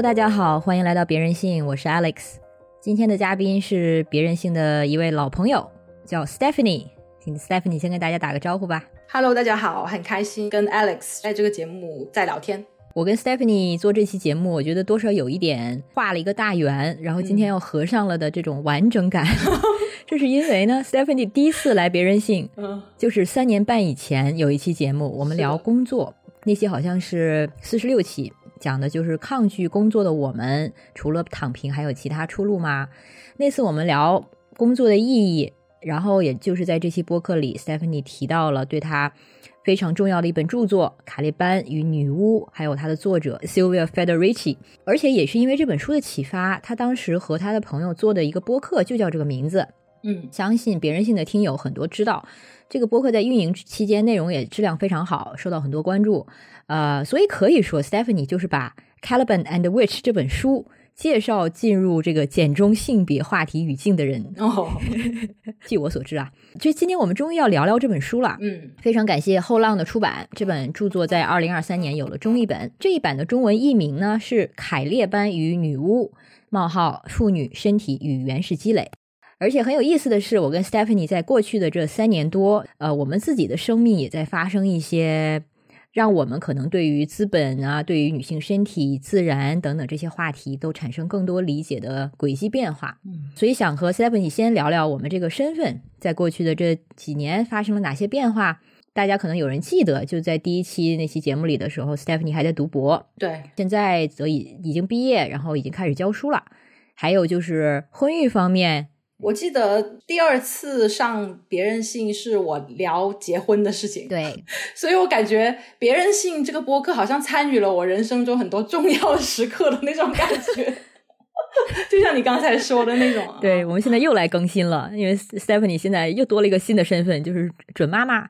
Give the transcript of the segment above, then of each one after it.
Hello，大家好，欢迎来到别人性，我是 Alex。今天的嘉宾是别人性的一位老朋友，叫 Stephanie。请 Stephanie 先跟大家打个招呼吧。Hello，大家好，很开心跟 Alex 在这个节目在聊天。我跟 Stephanie 做这期节目，我觉得多少有一点画了一个大圆，然后今天又合上了的这种完整感。这是因为呢，Stephanie 第一次来别人信，嗯，就是三年半以前有一期节目，我们聊工作，那期好像是四十六期，讲的就是抗拒工作的我们，除了躺平还有其他出路吗？那次我们聊工作的意义，然后也就是在这期播客里，Stephanie 提到了对她非常重要的一本著作《卡利班与女巫》，还有它的作者 Sylvia Federici，而且也是因为这本书的启发，她当时和她的朋友做的一个播客就叫这个名字。嗯，相信别人性的听友很多知道，这个播客在运营期间内容也质量非常好，受到很多关注。呃，所以可以说，Stephanie 就是把《Caliban and Witch》这本书介绍进入这个简中性别话题语境的人。哦，据我所知啊，就今天我们终于要聊聊这本书了。嗯，非常感谢后浪的出版，这本著作在二零二三年有了中译本。这一版的中文译名呢是《凯列班与女巫：冒号妇女身体与原始积累》。而且很有意思的是，我跟 Stephanie 在过去的这三年多，呃，我们自己的生命也在发生一些让我们可能对于资本啊、对于女性身体、自然等等这些话题都产生更多理解的轨迹变化。嗯，所以想和 Stephanie 先聊聊我们这个身份在过去的这几年发生了哪些变化。大家可能有人记得，就在第一期那期节目里的时候，Stephanie 还在读博，对，现在则已已经毕业，然后已经开始教书了。还有就是婚育方面，我记得第二次上别人信是我聊结婚的事情，，对，所以我感觉别人信这个播客好像参与了我人生中很多重要时刻的那种感觉，就像你刚才说的那种，啊 对，我们现在又来更新了，因为 Stephanie 现在又多了一个新的身份，就是准妈妈，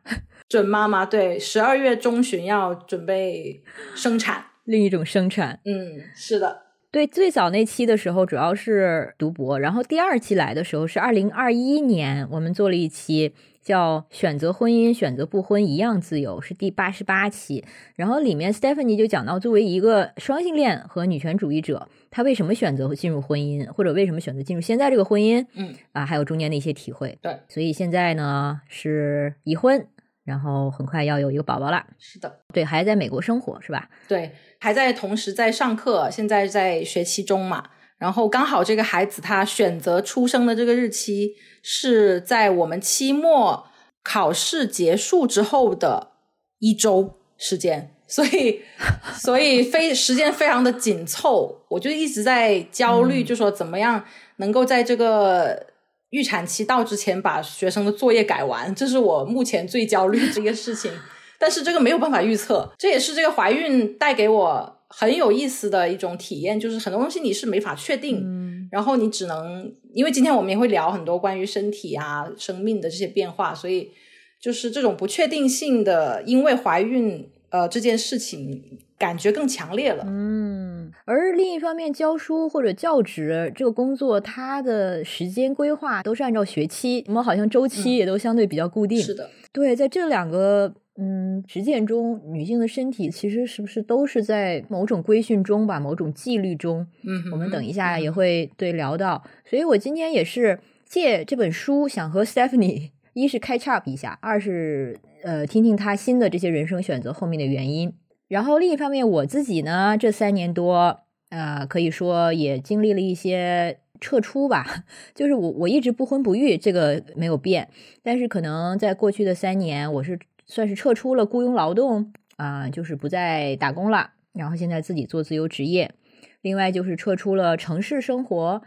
准妈妈，对，十二月中旬要准备生产，另一种生产。嗯，是的，对，最早那期的时候主要是读博，然后第二期来的时候是二零二一年，我们做了一期叫“选择婚姻，选择不婚一样自由”，是第八十八期。然后里面 Stephanie 就讲到，作为一个双性恋和女权主义者，她为什么选择进入婚姻，或者为什么选择进入现在这个婚姻嗯，啊，还有中间的一些体会。对，所以现在呢是已婚，然后很快要有一个宝宝了，是的。对，还在美国生活是吧？对，还在同时在上课，现在在学期中嘛。然后刚好这个孩子他选择出生的这个日期是在我们期末考试结束之后的一周时间，所以 所以非时间非常的紧凑，我就一直在焦虑，嗯就说怎么样能够在这个预产期到之前把学生的作业改完，这是我目前最焦虑的一个事情。但是这个没有办法预测，这也是这个怀孕带给我很有意思的一种体验，就是很多东西你是没法确定，嗯然后你只能因为今天我们也会聊很多关于身体啊、生命的这些变化，所以就是这种不确定性的，因为怀孕呃这件事情感觉更强烈了。嗯，而另一方面，教书或者教职这个工作，它的时间规划都是按照学期，我们好像周期嗯也都相对比较固定。是的，对，在这两个嗯实践中，女性的身体其实是不是都是在某种规训中吧，某种纪律中？嗯，我们等一下也嗯会对聊到。所以我今天也是借这本书，想和 Stephanie 一是 catch up 一下，二是呃听听她新的这些人生选择后面的原因。然后另一方面，我自己呢这三年多，呃，可以说也经历了一些撤出吧。就是我我一直不婚不育，这个没有变，但是可能在过去的三年，我是算是撤出了雇佣劳动啊、就是不再打工了，然后现在自己做自由职业。另外就是撤出了城市生活，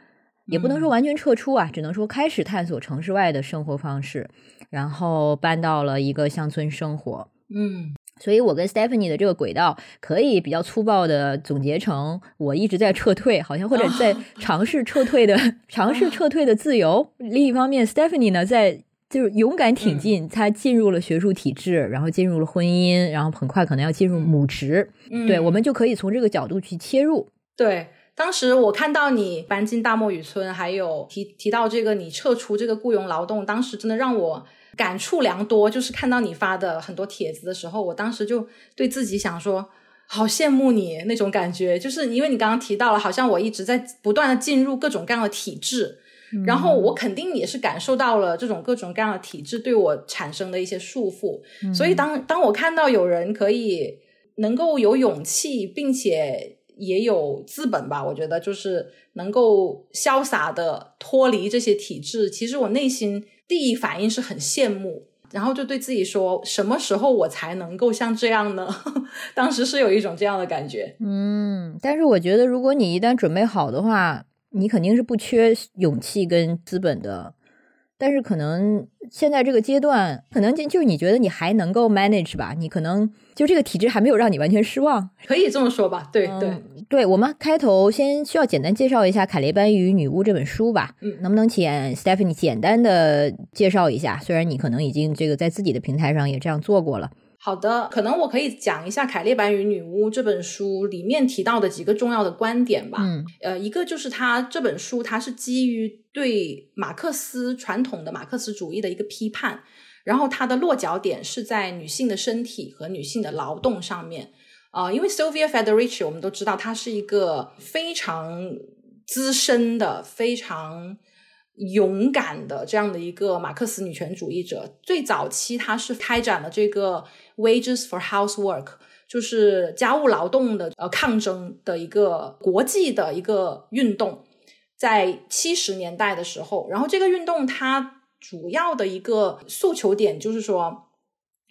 也不能说嗯完全撤出啊，只能说开始探索城市外的生活方式，然后搬到了一个乡村生活。嗯所以我跟 Stephanie 的这个轨道可以比较粗暴的总结成，我一直在撤退，好像或者在 尝试撤退的尝试撤退的自由。另一方面，Stephanie 呢在就是勇敢挺进，她进入了学术体制，然后进入了婚姻，然后很快可能要进入母职。嗯，对，我们就可以从这个角度去切入。对，当时我看到你搬进大漠雨村，还有提提到这个你撤出这个雇佣劳动，当时真的让我感触良多。就是看到你发的很多帖子的时候，我当时就对自己想说，好羡慕你那种感觉，就是因为你刚刚提到了，好像我一直在不断的进入各种各样的体制，然后我肯定也是感受到了这种各种各样的体制对我产生的一些束缚，所以当当我看到有人可以能够有勇气，并且也有资本吧，我觉得就是能够潇洒的脱离这些体制，其实我内心第一反应是很羡慕。然后就对自己说：“什么时候我才能够像这样呢？” 当时是有一种这样的感觉。嗯，但是我觉得，如果你一旦准备好的话，你肯定是不缺勇气跟资本的。但是可能现在这个阶段，可能就就是你觉得你还能够 manage 吧？你可能就这个体质还没有让你完全失望，可以这么说吧？对对对，我们开头先需要简单介绍一下《凯列班与女巫》这本书吧。嗯，能不能请 Stephanie 简单的介绍一下？虽然你可能已经这个在自己的平台上也这样做过了。好的，可能我可以讲一下《凯列班与女巫》这本书里面提到的几个重要的观点吧。嗯，呃，一个就是它这本书它是基于对马克思传统的马克思主义的一个批判，然后它的落脚点是在女性的身体和女性的劳动上面。啊，因为 Sylvia Federici 我们都知道，她是一个非常资深的、非常。勇敢的这样的一个马克思女权主义者，最早期她是开展了这个 wages for housework，就是家务劳动的呃抗争的一个国际的一个运动，在七十年代的时候，然后这个运动它主要的一个诉求点就是说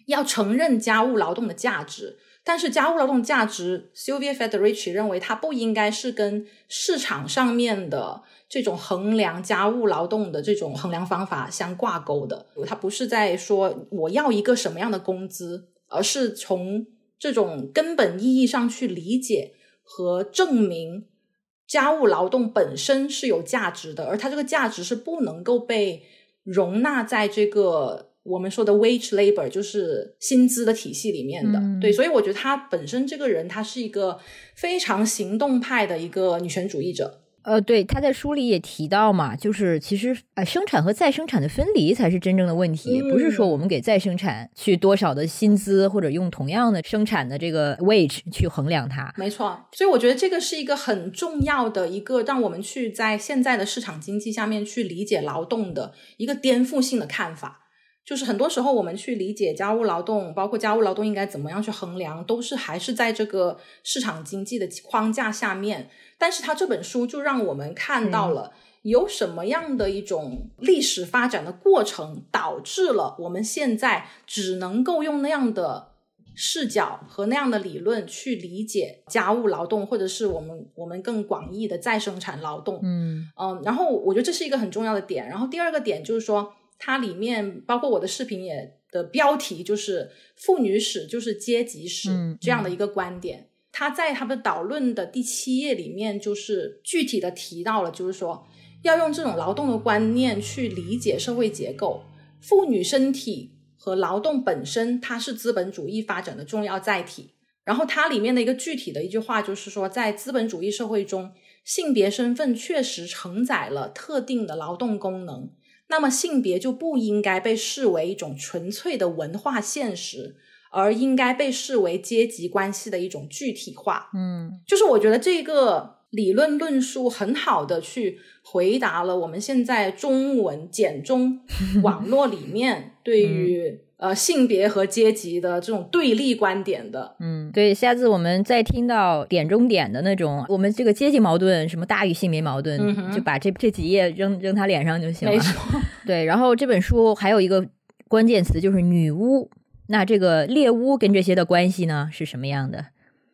要承认家务劳动的价值，但是家务劳动价值，Sylvia Federici 认为它不应该是跟市场上面的。这种衡量家务劳动的这种衡量方法相挂钩的，它不是在说我要一个什么样的工资，而是从这种根本意义上去理解和证明家务劳动本身是有价值的，而它这个价值是不能够被容纳在这个我们说的 wage labor，就是薪资的体系里面的。对，所以我觉得她本身这个人，她是一个非常行动派的一个女权主义者。呃，对，他在书里也提到嘛，就是其实呃，生产和再生产的分离才是真正的问题，不是说我们给再生产去多少的薪资，或者用同样的生产的这个 wage 去衡量它。没错，所以我觉得这个是一个很重要的一个让我们去在现在的市场经济下面去理解劳动的一个颠覆性的看法。就是很多时候我们去理解家务劳动，包括家务劳动应该怎么样去衡量，都是还是在这个市场经济的框架下面。但是他这本书就让我们看到了有什么样的一种历史发展的过程，导致了我们现在只能够用那样的视角和那样的理论去理解家务劳动，或者是我们我们更广义的再生产劳动。嗯嗯，然后我觉得这是一个很重要的点。然后第二个点就是说，它里面包括我的视频也的标题就是“妇女史就是阶级史”这样的一个观点。他在他的导论的第七页里面，就是具体的提到了，就是说要用这种劳动的观念去理解社会结构。妇女身体和劳动本身，它是资本主义发展的重要载体。然后它里面的一个具体的一句话，就是说，在资本主义社会中，性别身份确实承载了特定的劳动功能，那么性别就不应该被视为一种纯粹的文化现实。而应该被视为阶级关系的一种具体化，嗯，就是我觉得这个理论论述很好的去回答了我们现在中文简中网络里面对 于呃性别和阶级的这种对立观点的，嗯，对，下次我们再听到点中点的那种，我们这个阶级矛盾什么大于性别矛盾，就把这这几页扔扔他脸上就行了。没错，对，然后这本书还有一个关键词就是女巫。那这个猎巫跟这些的关系呢是什么样的？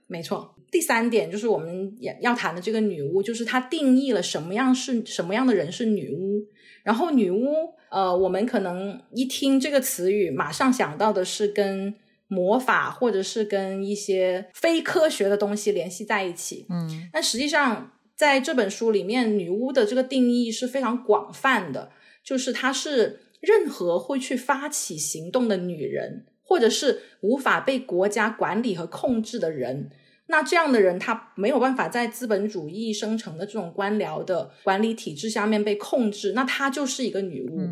没错，第三点就是我们也要谈的这个女巫，就是它定义了什么样是什么样的人是女巫。然后女巫，呃，我们可能一听这个词语，马上想到的是跟魔法或者是跟一些非科学的东西联系在一起。嗯，但实际上在这本书里面，女巫的这个定义是非常广泛的，就是她是任何会去发起行动的女人。或者是无法被国家管理和控制的人，那这样的人他没有办法在资本主义生成的这种官僚的管理体制下面被控制，那他就是一个女巫。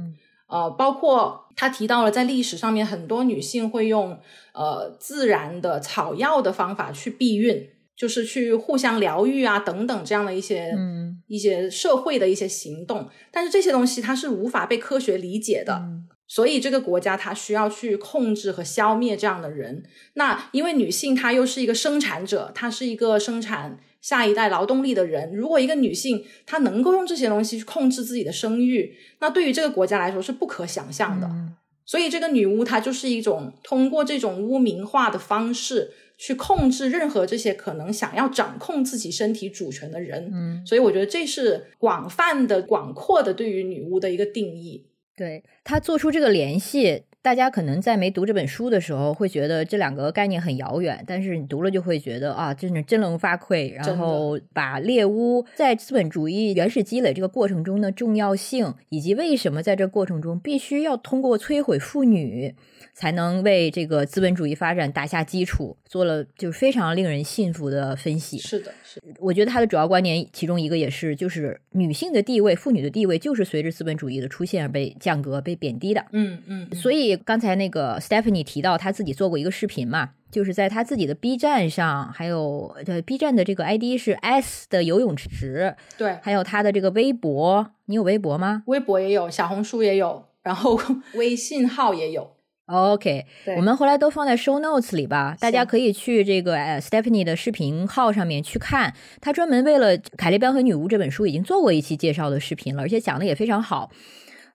呃，包括他提到了在历史上面很多女性会用呃自然的草药的方法去避孕，就是去互相疗愈啊等等这样的一些嗯一些社会的一些行动，但是这些东西它是无法被科学理解的。嗯所以这个国家它需要去控制和消灭这样的人。那因为女性她又是一个生产者，她是一个生产下一代劳动力的人。如果一个女性她能够用这些东西去控制自己的生育，那对于这个国家来说是不可想象的。嗯所以这个女巫她就是一种通过这种污名化的方式去控制任何这些可能想要掌控自己身体主权的人。嗯，所以我觉得这是广泛的、广阔的对于女巫的一个定义。对他做出这个联系，大家可能在没读这本书的时候会觉得这两个概念很遥远，但是你读了就会觉得啊，真是振聋发聩。然后把猎巫在资本主义原始积累这个过程中的重要性，以及为什么在这过程中必须要通过摧毁妇女。才能为这个资本主义发展打下基础，做了就是非常令人信服的分析。是的，是我觉得他的主要观点，其中一个也是，就是女性的地位、妇女的地位，就是随着资本主义的出现而被降格、被贬低的。嗯嗯，所以刚才那个 Stephanie 提到，她自己做过一个视频嘛，就是在她自己的 B 站上，还有呃 B 站的这个 ID 是 S 的游泳池，对，还有她的这个微博，你有微博吗微博也有，小红书也有，然后 微信号也有。？OK，我们回来都放在 show notes 里吧，大家可以去这个呃 Stephanie 的视频号上面去看，她专门为了《凯利班和女巫》这本书已经做过一期介绍的视频了，而且讲的也非常好。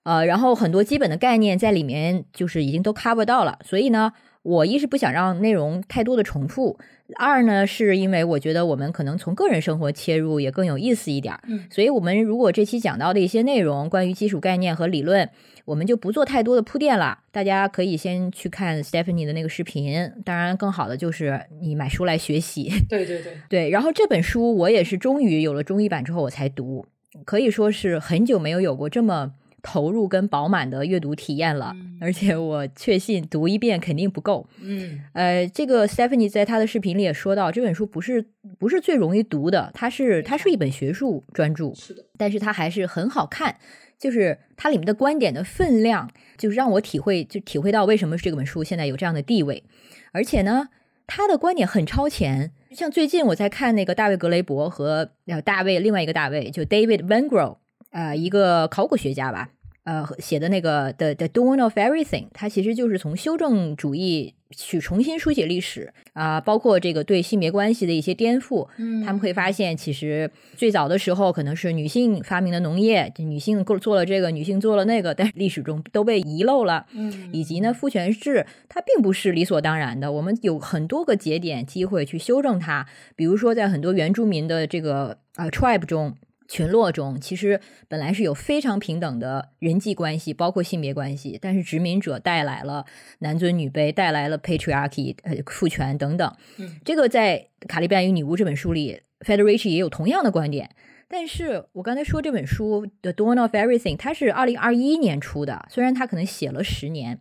呃，然后很多基本的概念在里面就是已经都 cover 到了，所以呢，我一是不想让内容太多的重复，二呢是因为我觉得我们可能从个人生活切入也更有意思一点儿。嗯所以我们如果这期讲到的一些内容，关于基础概念和理论，我们就不做太多的铺垫了。大家可以先去看 Stephanie 的那个视频，当然更好的就是你买书来学习。对对对，对，然后这本书我也是终于有了中译版之后我才读，可以说是很久没有有过这么投入跟饱满的阅读体验了。嗯而且我确信读一遍肯定不够。嗯呃，这个 Stephanie 在她的视频里也说到，这本书不是不是最容易读的，它是它是一本学术专著，是的，但是它还是很好看。就是它里面的观点的分量，就是让我体会，就体会到为什么这本书现在有这样的地位。而且呢，他的观点很超前。像最近我在看那个大卫格雷伯和呃大卫另外一个大卫，就 David Van Gro，呃，一个考古学家吧，呃写的那个 The The Dawn of Everything，它其实就是从修正主义去重新书写历史啊、包括这个对性别关系的一些颠覆。嗯他们会发现，其实最早的时候可能是女性发明的农业，女性做做了这个，女性做了那个，但是历史中都被遗漏了。嗯以及呢，父权制它并不是理所当然的，我们有很多个节点机会去修正它。比如说，在很多原住民的这个呃 tribe 中。群落中，其实本来是有非常平等的人际关系，包括性别关系，但是殖民者带来了男尊女卑，带来了 patriarchy 呃父权等等。嗯这个在《卡利班与女巫》这本书里，Federici 也有同样的观点。但是我刚才说这本书《The Dawn of Everything》，它是二零二一年出的，虽然他可能写了十年，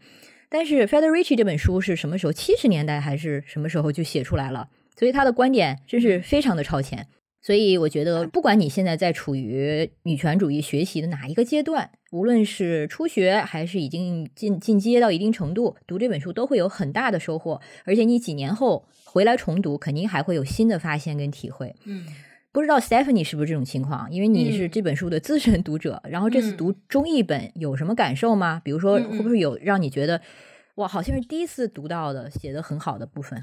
但是 Federici 这本书是什么时候？七十年代还是什么时候就写出来了？所以他的观点真是非常的超前。所以我觉得，不管你现在在处于女权主义学习的哪一个阶段，无论是初学还是已经进进阶到一定程度，读这本书都会有很大的收获。而且你几年后回来重读，肯定还会有新的发现跟体会。嗯不知道 Stephanie 是不是这种情况？因为你是嗯这本书的资深读者，然后这次嗯读中译本有什么感受吗？比如说，会不会有让你觉得，哇，好像是第一次读到的写的很好的部分？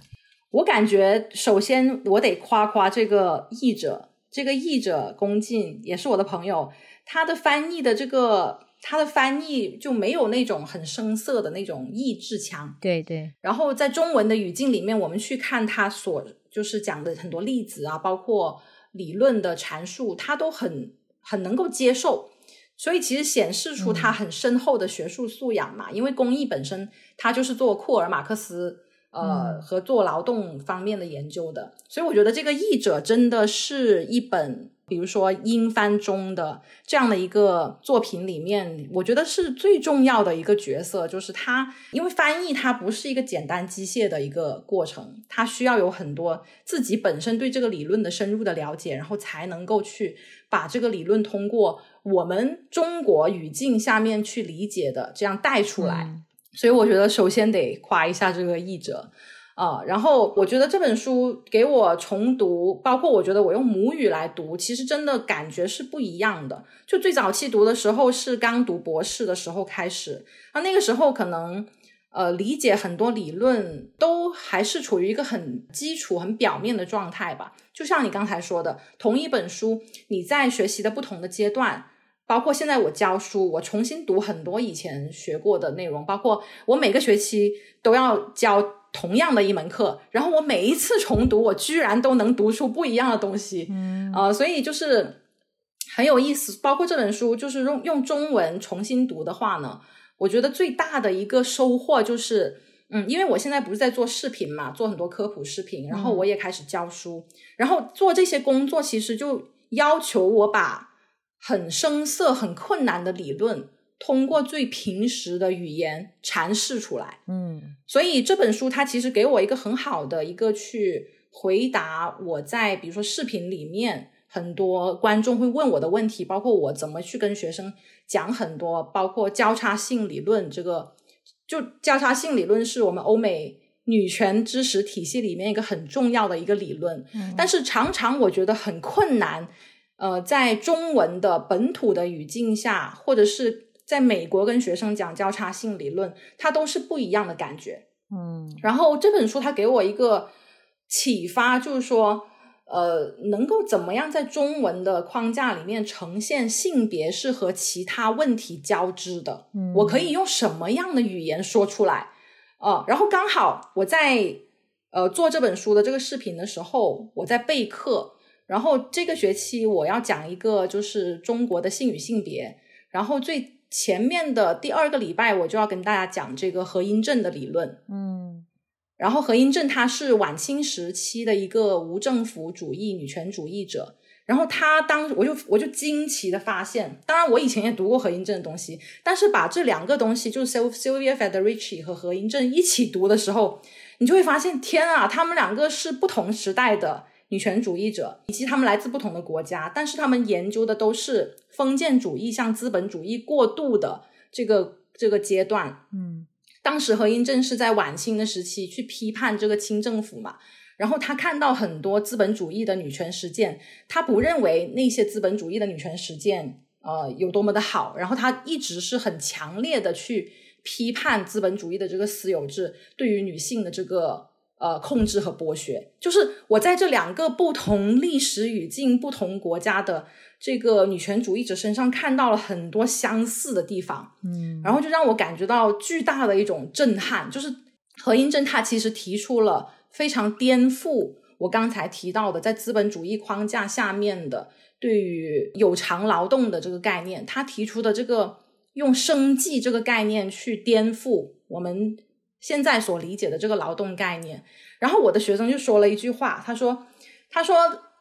我感觉首先我得夸夸这个译者，这个译者龚进也是我的朋友，他的翻译的这个他的翻译就没有那种很生涩的那种意志强，对对，然后在中文的语境里面，我们去看他所就是讲的很多例子啊，包括理论的阐述，他都很很能够接受。所以其实显示出他很深厚的学术素养嘛，因为公益本身他就是做库尔马克思呃、嗯和做劳动方面的研究的，所以我觉得这个译者真的是一本比如说英翻中的这样的一个作品里面，我觉得是最重要的一个角色，就是他，因为翻译它不是一个简单机械的一个过程，它需要有很多自己本身对这个理论的深入的了解，然后才能够去把这个理论通过我们中国语境下面去理解的这样带出来。所以我觉得首先得夸一下这个译者。啊，然后我觉得这本书给我重读，包括我觉得我用母语来读，其实真的感觉是不一样的。就最早期读的时候是刚读博士的时候开始，啊，那个时候可能呃理解很多理论都还是处于一个很基础、很表面的状态吧。就像你刚才说的，同一本书，你在学习的不同的阶段，包括现在我教书，我重新读很多以前学过的内容，包括我每个学期都要教。同样的一门课，然后我每一次重读，我居然都能读出不一样的东西，嗯啊，所以就是很有意思。包括这本书，就是用用中文重新读的话呢，我觉得最大的一个收获就是，嗯，因为我现在不是在做视频嘛，做很多科普视频，然后我也开始教书，然后做这些工作，其实就要求我把很生涩、很困难的理论。通过最平实的语言阐释出来，嗯，所以这本书它其实给我一个很好的一个去回答我在比如说视频里面很多观众会问我的问题，包括我怎么去跟学生讲很多，包括交叉性理论这个，就交叉性理论是我们欧美女权知识体系里面一个很重要的一个理论，但是常常我觉得很困难，呃，在中文的本土的语境下，或者是。在美国跟学生讲交叉性理论，它都是不一样的感觉。嗯，然后这本书它给我一个启发，就是说，呃，能够怎么样在中文的框架里面呈现性别是和其他问题交织的？嗯，我可以用什么样的语言说出来？啊，然后刚好我在呃做这本书的这个视频的时候，我在备课，然后这个学期我要讲一个就是中国的性与性别，然后最。前面的第二个礼拜，我就要跟大家讲这个何英正的理论。嗯，然后何英正他是晚清时期的一个无政府主义女权主义者。然后他当我就我就惊奇的发现，当然我以前也读过何英正的东西，但是把这两个东西，就是 Sylvia Federici 和何英正一起读的时候，你就会发现，天啊，他们两个是不同时代的。女权主义者以及他们来自不同的国家，但是他们研究的都是封建主义向资本主义过渡的这个这个阶段。嗯，当时何英正是在晚清的时期去批判这个清政府嘛，然后他看到很多资本主义的女权实践，他不认为那些资本主义的女权实践呃有多么的好，然后他一直是很强烈的去批判资本主义的这个私有制对于女性的这个。呃，控制和剥削，就是我在这两个不同历史语境、不同国家的这个女权主义者身上看到了很多相似的地方，嗯，然后就让我感觉到巨大的一种震撼。就是何英正他其实提出了非常颠覆我刚才提到的在资本主义框架下面的对于有偿劳动的这个概念，他提出的这个用生计这个概念去颠覆我们。现在所理解的这个劳动概念，然后我的学生就说了一句话，他说：“他说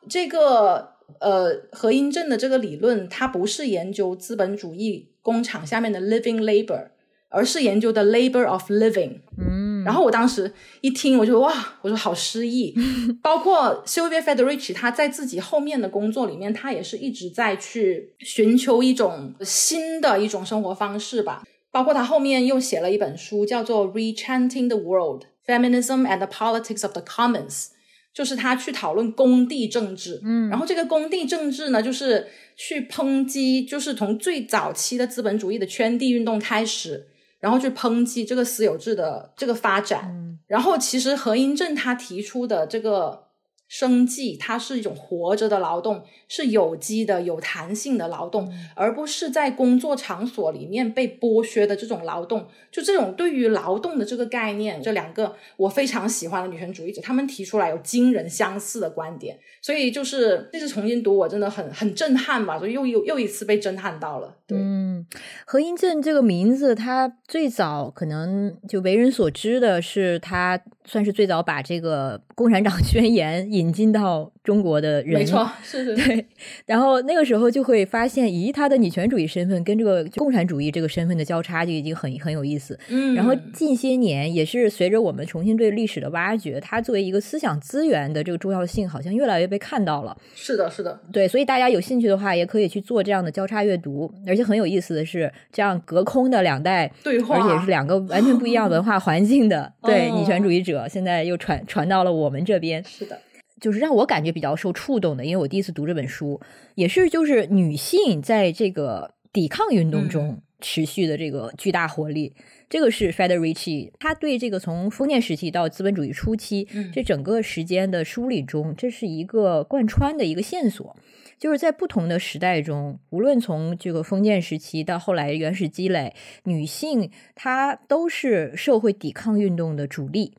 这个呃何英正的这个理论，它不是研究资本主义工厂下面的 living labor，而是研究的 labor of living。”嗯，然后我当时一听，我就哇，我说好诗意。包括 Sylvia Federici，他在自己后面的工作里面，他也是一直在去寻求一种新的一种生活方式吧。包括他后面又写了一本书，叫做《Rechanting the World: Feminism and the Politics of the Commons》，就是他去讨论工地政治。嗯，然后这个工地政治呢，就是去抨击，就是从最早期的资本主义的圈地运动开始，然后去抨击这个私有制的这个发展。嗯，然后其实何英正他提出的这个。生计，它是一种活着的劳动，是有机的、有弹性的劳动，而不是在工作场所里面被剥削的这种劳动。就这种对于劳动的这个概念，这两个我非常喜欢的女权主义者，他们提出来有惊人相似的观点。所以就是这次重新读，我真的很很震撼吧，所以又又又一次被震撼到了。对，嗯，何英正这个名字，他最早可能就为人所知的是，他算是最早把这个《共产党 宣言》。引进到中国的人，没错，是是。对，然后那个时候就会发现，咦，他的女权主义身份跟这个共产主义这个身份的交叉就已经很很有意思。嗯，然后近些年也是随着我们重新对历史的挖掘，它作为一个思想资源的这个重要性，好像越来越被看到了。是的，是的，对，所以大家有兴趣的话，也可以去做这样的交叉阅读。而且很有意思的是，这样隔空的两代对话，而且是两个完全不一样文化环境的对哦 女权主义者，现在又传传到了我们这边。是的，就是让我感觉比较受触动的，因为我第一次读这本书，也是就是女性在这个抵抗运动中持续的这个巨大活力。这个是 Federici 他对这个从封建时期到资本主义初期、嗯这整个时间的梳理中，这是一个贯穿的一个线索。就是在不同的时代中，无论从这个封建时期到后来原始积累，女性她都是社会抵抗运动的主力。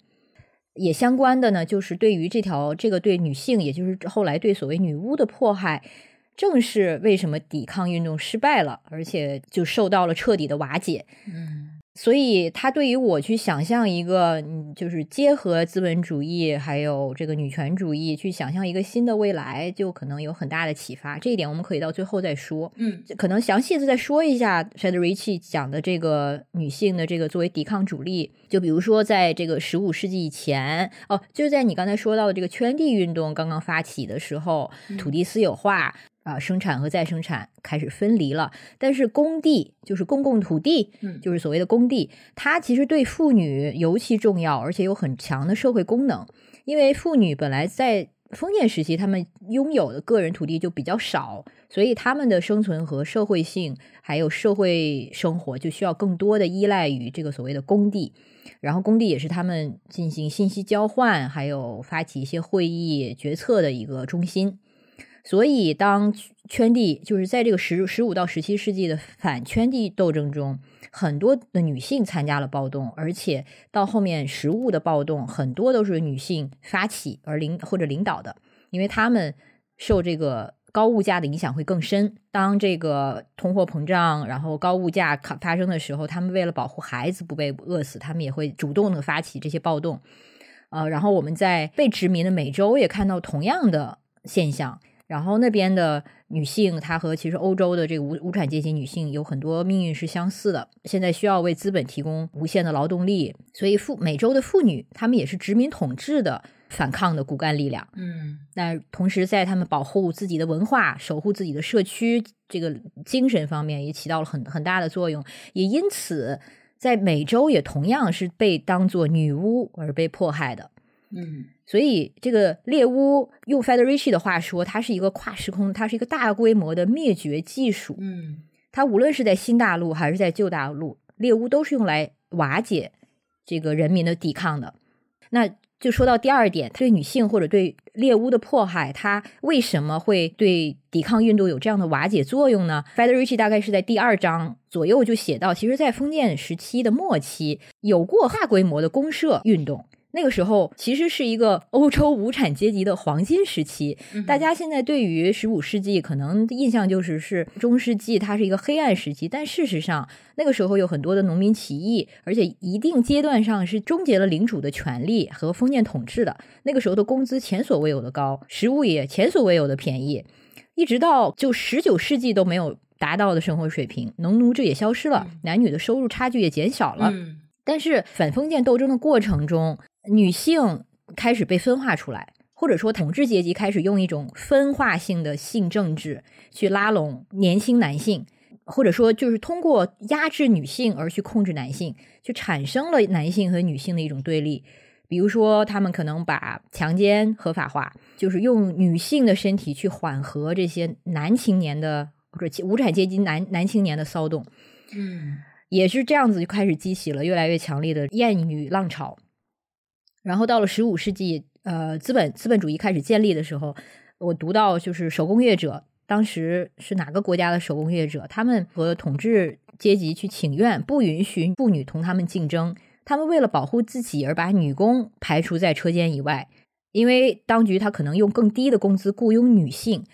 也相关的呢，就是对于这条这个对女性，也就是后来对所谓女巫的迫害，正是为什么抵抗运动失败了，而且就受到了彻底的瓦解。嗯所以，他对于我去想象一个，嗯，就是结合资本主义还有这个女权主义，去想象一个新的未来，就可能有很大的启发。这一点我们可以到最后再说。嗯可能详细的再说一下 Federici 讲的这个女性的这个作为抵抗主力，就比如说在这个十五世纪以前，哦，就是在你刚才说到的这个圈地运动刚刚发起的时候，土地私有化。啊，生产和再生产开始分离了，但是工地就是公共土地，嗯就是所谓的工地，它其实对妇女尤其重要，而且有很强的社会功能。因为妇女本来在封建时期，她们拥有的个人土地就比较少，所以她们的生存和社会性还有社会生活就需要更多的依赖于这个所谓的工地。然后，工地也是他们进行信息交换，还有发起一些会议决策的一个中心。所以，当圈地就是在这个十十五到十七世纪的反圈地斗争中，很多的女性参加了暴动，而且到后面食物的暴动，很多都是女性发起而领或者领导的，因为她们受这个高物价的影响会更深。当这个通货膨胀，然后高物价发生的时候，她们为了保护孩子不被饿死，她们也会主动的发起这些暴动。呃，然后我们在被殖民的美洲也看到同样的现象。然后那边的女性，她和其实欧洲的这个无无产阶级女性有很多命运是相似的。现在需要为资本提供无限的劳动力，所以妇美洲的妇女，她们也是殖民统治的反抗的骨干力量。嗯那同时，在她们保护自己的文化、守护自己的社区这个精神方面，也起到了很很大的作用。也因此，在美洲也同样是被当作女巫而被迫害的。嗯所以，这个猎巫用 Federici 的话说，它是一个跨时空，它是一个大规模的灭绝技术。嗯它无论是在新大陆还是在旧大陆，猎巫都是用来瓦解这个人民的抵抗的。那就说到第二点，对女性或者对猎巫的迫害，它为什么会对抵抗运动有这样的瓦解作用呢？Federici 大概是在第二章左右就写到，其实，在封建时期的末期，有过大规模的公社运动。那个时候其实是一个 欧洲无产阶级的黄金时期，嗯大家现在对于十五世纪可能印象就是是中世纪，它是一个黑暗时期，但事实上那个时候有很多的农民起义，而且一定阶段上是终结了领主的权利和封建统治的。那个时候的工资前所未有的高，食物也前所未有的便宜，一直到就十九世纪都没有达到的生活水平，农奴制也消失了，男女的收入差距也减小了。嗯但是反封建斗争的过程中，女性开始被分化出来，或者说统治阶级开始用一种分化性的性政治去拉拢年轻男性，或者说就是通过压制女性而去控制男性，就产生了男性和女性的一种对立。比如说，他们可能把强奸合法化，就是用女性的身体去缓和这些男青年的或者无产阶级男男青年的骚动。嗯也是这样子就开始激起了越来越强烈的厌女浪潮。然后到了十五世纪，呃，资本资本主义开始建立的时候，我读到就是手工业者，当时是哪个国家的手工业者，他们和统治阶级去请愿，不允许妇女同他们竞争。他们为了保护自己而把女工排除在车间以外，因为当局他可能用更低的工资雇佣女性，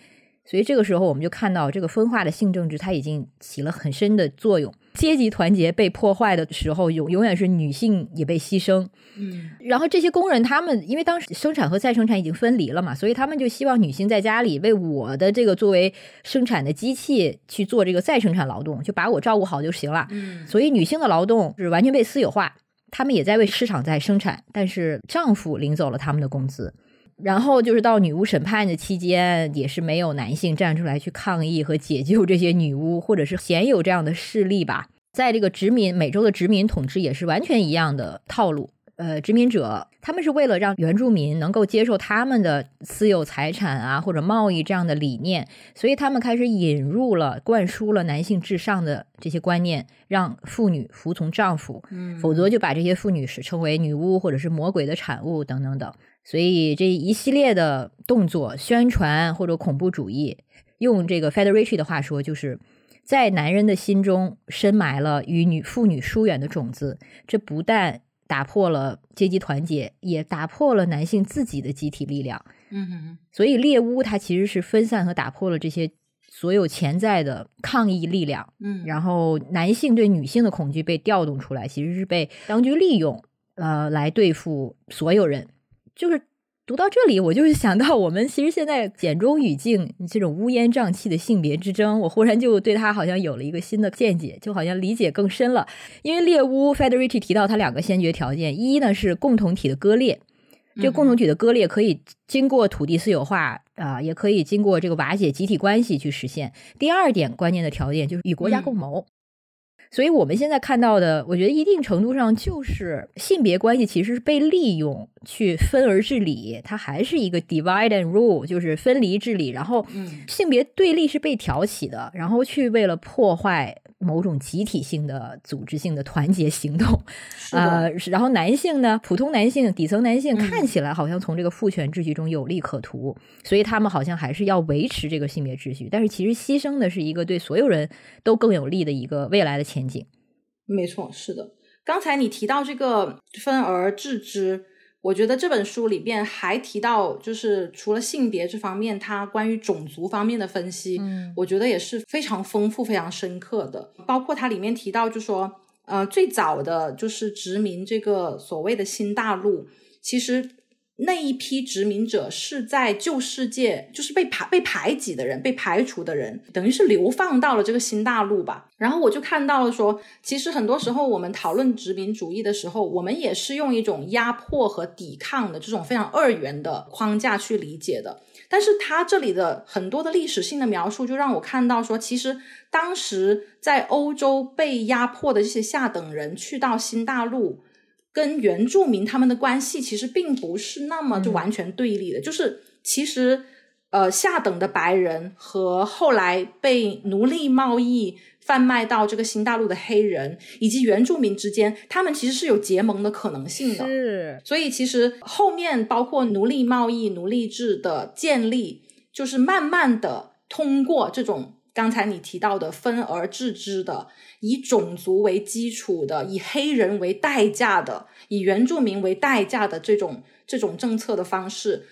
所以这个时候我们就看到这个分化的性政治它已经起了很深的作用。阶级团结被破坏的时候，永永远是女性也被牺牲。嗯然后这些工人他们因为当时生产和再生产已经分离了嘛，所以他们就希望女性在家里为我的这个作为生产的机器去做这个再生产劳动，就把我照顾好就行了。嗯所以女性的劳动是完全被私有化，他们也在为市场在生产，但是丈夫领走了他们的工资。然后就是到女巫审判的期间，也是没有男性站出来去抗议和解救这些女巫，或者是鲜有这样的事例吧。在这个殖民美洲的殖民统治也是完全一样的套路。呃，殖民者他们是为了让原住民能够接受他们的私有财产啊或者贸易这样的理念，所以他们开始引入了、灌输了男性至上的这些观念，让妇女服从丈夫，嗯否则就把这些妇女是称为女巫或者是魔鬼的产物等等等。所以这一系列的动作、宣传或者恐怖主义，用这个 Federici 的话说，就是在男人的心中深埋了与女妇女疏远的种子。这不但打破了阶级团结，也打破了男性自己的集体力量。嗯哼所以猎巫它其实是分散和打破了这些所有潜在的抗议力量。嗯，然后男性对女性的恐惧被调动出来，其实是被当局利用，呃，来对付所有人。就是读到这里，我就是想到我们其实现在简中语境这种乌烟瘴气的性别之争，我忽然就对他好像有了一个新的见解，就好像理解更深了。因为猎巫 Federici 提到他两个先决条件，一呢是共同体的割裂。这个共同体的割裂可以经过土地私有化啊、也可以经过这个瓦解集体关系去实现。第二点关键的条件就是与国家嗯共谋。所以我们现在看到的，我觉得一定程度上就是性别关系其实是被利用去分而治理，它还是一个 divide and rule，就是分离治理。然后嗯性别对立是被挑起的，然后去为了破坏某种集体性的组织性的团结行动。呃，然后男性呢，普通男性、底层男性嗯看起来好像从这个父权秩序中有利可图，所以他们好像还是要维持这个性别秩序，但是其实牺牲的是一个对所有人都更有利的一个未来的前景。没错，是的。刚才你提到这个分而治之，我觉得这本书里边还提到，就是除了性别这方面，它关于种族方面的分析，嗯我觉得也是非常丰富、非常深刻的。包括它里面提到，就说，呃，最早的就是殖民这个所谓的新大陆，其实那一批殖民者是在旧世界，就是被排被排挤的人，被排除的人，等于是流放到了这个新大陆吧。然后我就看到了说，其实很多时候我们讨论殖民主义的时候，我们也是用一种压迫和抵抗的这种非常二元的框架去理解的。但是他这里的很多的历史性的描述，就让我看到说，其实当时在欧洲被压迫的这些下等人去到新大陆，跟原住民他们的关系其实并不是那么就完全对立的，就是其实呃下等的白人和后来被奴隶贸易贩卖到这个新大陆的黑人以及原住民之间，他们其实是有结盟的可能性的。是，所以其实后面包括奴隶贸易、奴隶制的建立，就是慢慢的通过这种刚才你提到的分而治之的，以种族为基础的，以黑人为代价的，以原住民为代价的这种这种政策的方式，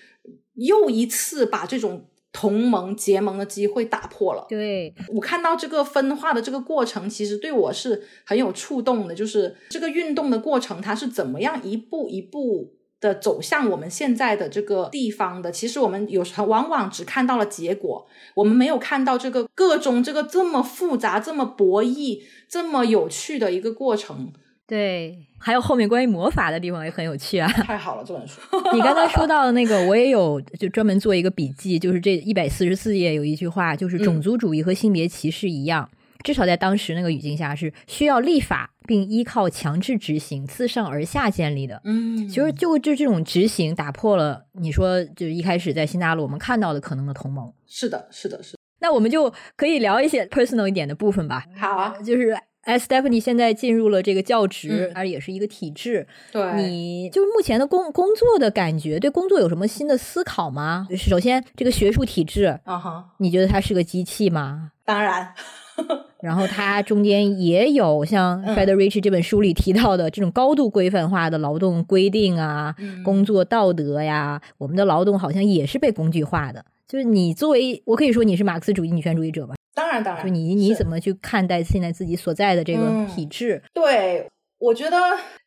又一次把这种同盟结盟的机会打破了。对，我看到这个分化的这个过程，其实对我是很有触动的。就是这个运动的过程，它是怎么样一步一步的走向我们现在的这个地方的？其实我们有时候往往只看到了结果，我们没有看到这个各种这个这么复杂、这么博弈、这么有趣的一个过程。对，还有后面关于魔法的地方也很有趣啊。太好了，这本书。你刚才说到的那个，我也有就专门做一个笔记，就是这一百四十四页有一句话，就是嗯种族主义和性别歧视一样，至少在当时那个语境下是需要立法并依靠强制执行自上而下建立的。嗯，其实就就这种执行打破了你说就是一开始在新大陆我们看到的可能的同盟。是的，是的，是的。那我们就可以聊一些 personal 一点的部分吧。好啊，就是哎，Stephanie 现在进入了这个教职嗯，而也是一个体制。对，你就是目前的工工作的感觉，对工作有什么新的思考吗？首先，这个学术体制，啊哈，你觉得它是个机器吗？当然，然后它中间也有像嗯 Federici 这本书里提到的这种高度规范化的劳动规定啊，嗯工作道德呀，我们的劳动好像也是被工具化的。就是你作为，我可以说你是马克思主义女权主义者吧？当然，当然，就你你怎么去看待现在自己所在的这个体制？对，我觉得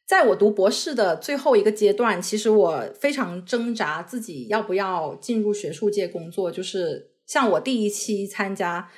在我读博士的最后一个阶段，其实我非常挣扎自己要不要进入学术界工作。就是像我第一期参加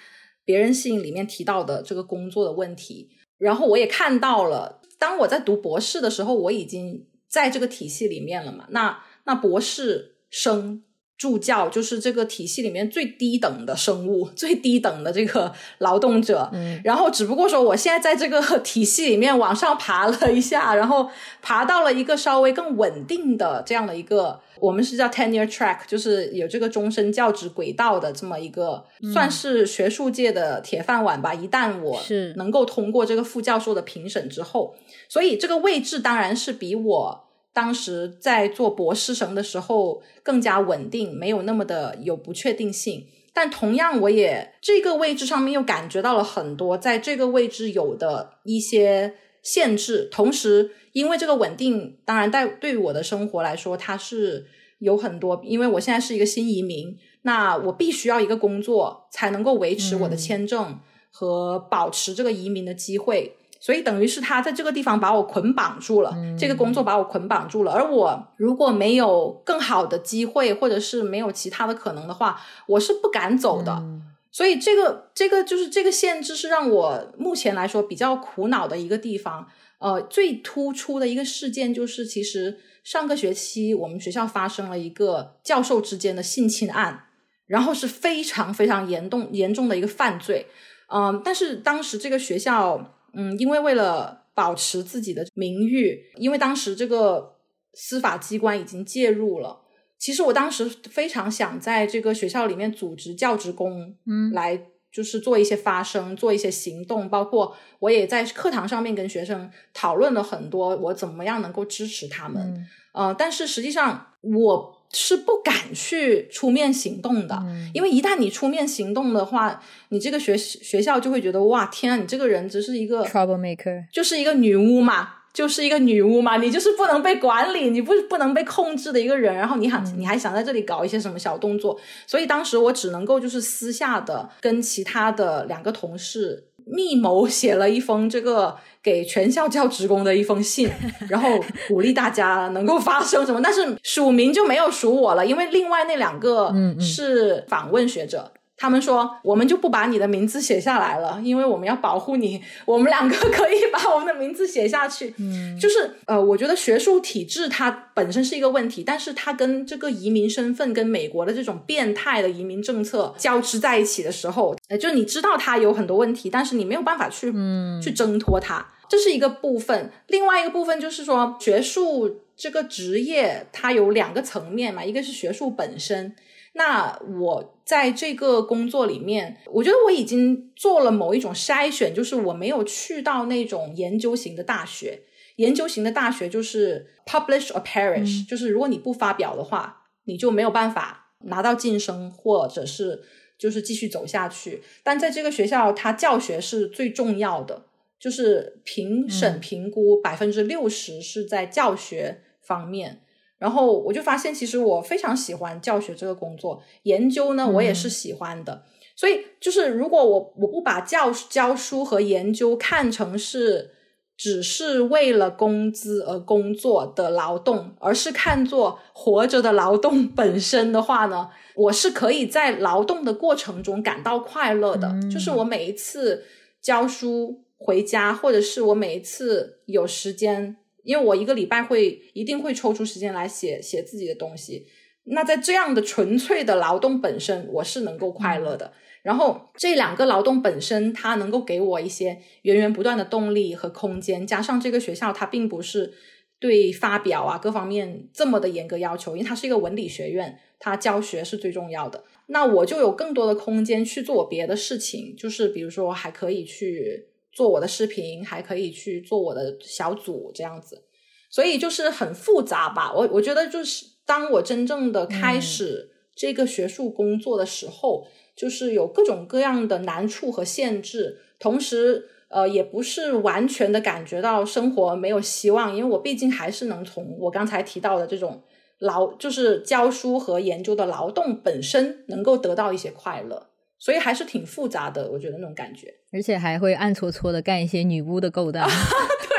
别人信里面提到的这个工作的问题，然后我也看到了，当我在读博士的时候，我已经在这个体系里面了嘛。那那博士生。助教就是这个体系里面最低等的生物，最低等的这个 劳动者。嗯，然后只不过说，我现在在这个 体系里面往上爬了一下，然后爬到了一个稍微更稳定的这样的一个，我们是叫 tenure track，就是有这个终身教职轨道的这么一个，算是学术界的铁饭碗吧。一旦我是能够通过这个副教授的评审之后，所以这个位置当然是比我。当时在做博士生的时候更加稳定，没有那么的有不确定性。但同样，我也这个位置上面又感觉到了很多在这个位置有的一些限制。同时，因为这个稳定，当然在对于我的生活来说，它是有很多。因为我现在是一个新移民，那我必须要一个工作才能够维持我的签证和保持这个移民的机会。所以等于是他在这个地方把我捆绑住了，这个工作把我捆绑住了。而我如果没有更好的机会，或者是没有其他的可能的话，我是不敢走的。所以这个这个就是这个限制是让我目前来说比较苦恼的一个地方。呃，最突出的一个事件就是，其实上个学期我们学校发生了一个教授之间的性侵案，然后是非常非常严重严重的一个犯罪。嗯，但是当时这个学校。嗯，因为为了保持自己的名誉，因为当时这个司法机关已经介入了。其实我当时非常想在这个学校里面组织教职工，嗯，来就是做一些发声，做一些行动。包括我也在课堂上面跟学生讨论了很多，我怎么样能够支持他们。呃，但是实际上我。是不敢去出面行动的，因为一旦你出面行动的话，你这个学学校就会觉得哇天啊，你这个人只是一个 trouble maker，就是一个女巫嘛，就是一个女巫嘛，你就是不能被管理，你不不能被控制的一个人，然后你还你还想在这里搞一些什么小动作，所以当时我只能够就是私下的跟其他的两个同事。密谋写了一封这个给全校教职工的一封信，然后鼓励大家能够发生什么，但是署名就没有署我了，因为另外那两个是访问学者。他们说，我们就不把你的名字写下来了，因为我们要保护你。我们两个可以把我们的名字写下去。嗯，就是呃，我觉得学术体制它本身是一个问题，但是它跟这个移民身份跟美国的这种变态的移民政策交织在一起的时候，呃，就你知道它有很多问题，但是你没有办法去嗯去挣脱它，这是一个部分。另外一个部分就是说，学术这个职业它有两个层面嘛，一个是学术本身。那我在这个工作里面，我觉得我已经做了某一种筛选，就是我没有去到那种研究型的大学。研究型的大学就是 publish or perish，就是如果你不发表的话，你就没有办法拿到晋升，或者是就是继续走下去。但在这个学校，它教学是最重要的，就是评审评估百分之六十是在教学方面。然后我就发现，其实我非常喜欢教学这个工作，研究呢我也是喜欢的。所以就是如果我我不把教教书和研究看成是只是为了工资而工作的劳动，而是看作活着的劳动 本身的话呢，我是可以在劳动的过程中感到快乐的。就是我每一次教书回家，或者是我每一次有时间。因为我一个礼拜会一定会抽出时间来写写自己的东西，那在这样的纯粹的劳动本身，我是能够快乐的。然后这两个劳动本身，它能够给我一些源源不断的动力和空间。加上这个学校，它并不是对发表啊各方面这么的严格要求，因为它是一个文理学院，它教学是最重要的。那我就有更多的空间去做我别的事情，就是比如说还可以去。做我的视频，还可以去做我的小组这样子，所以就是很复杂吧。我我觉得就是当我真正的开始这个学术工作的时候，就是有各种各样的难处和限制，同时呃也不是完全的感觉到生活没有希望，因为我毕竟还是能从我刚才提到的这种劳，就是教书和研究的劳动本身能够得到一些快乐。所以还是挺复杂的，我觉得那种感觉。而且还会暗搓搓的干一些女巫的勾当，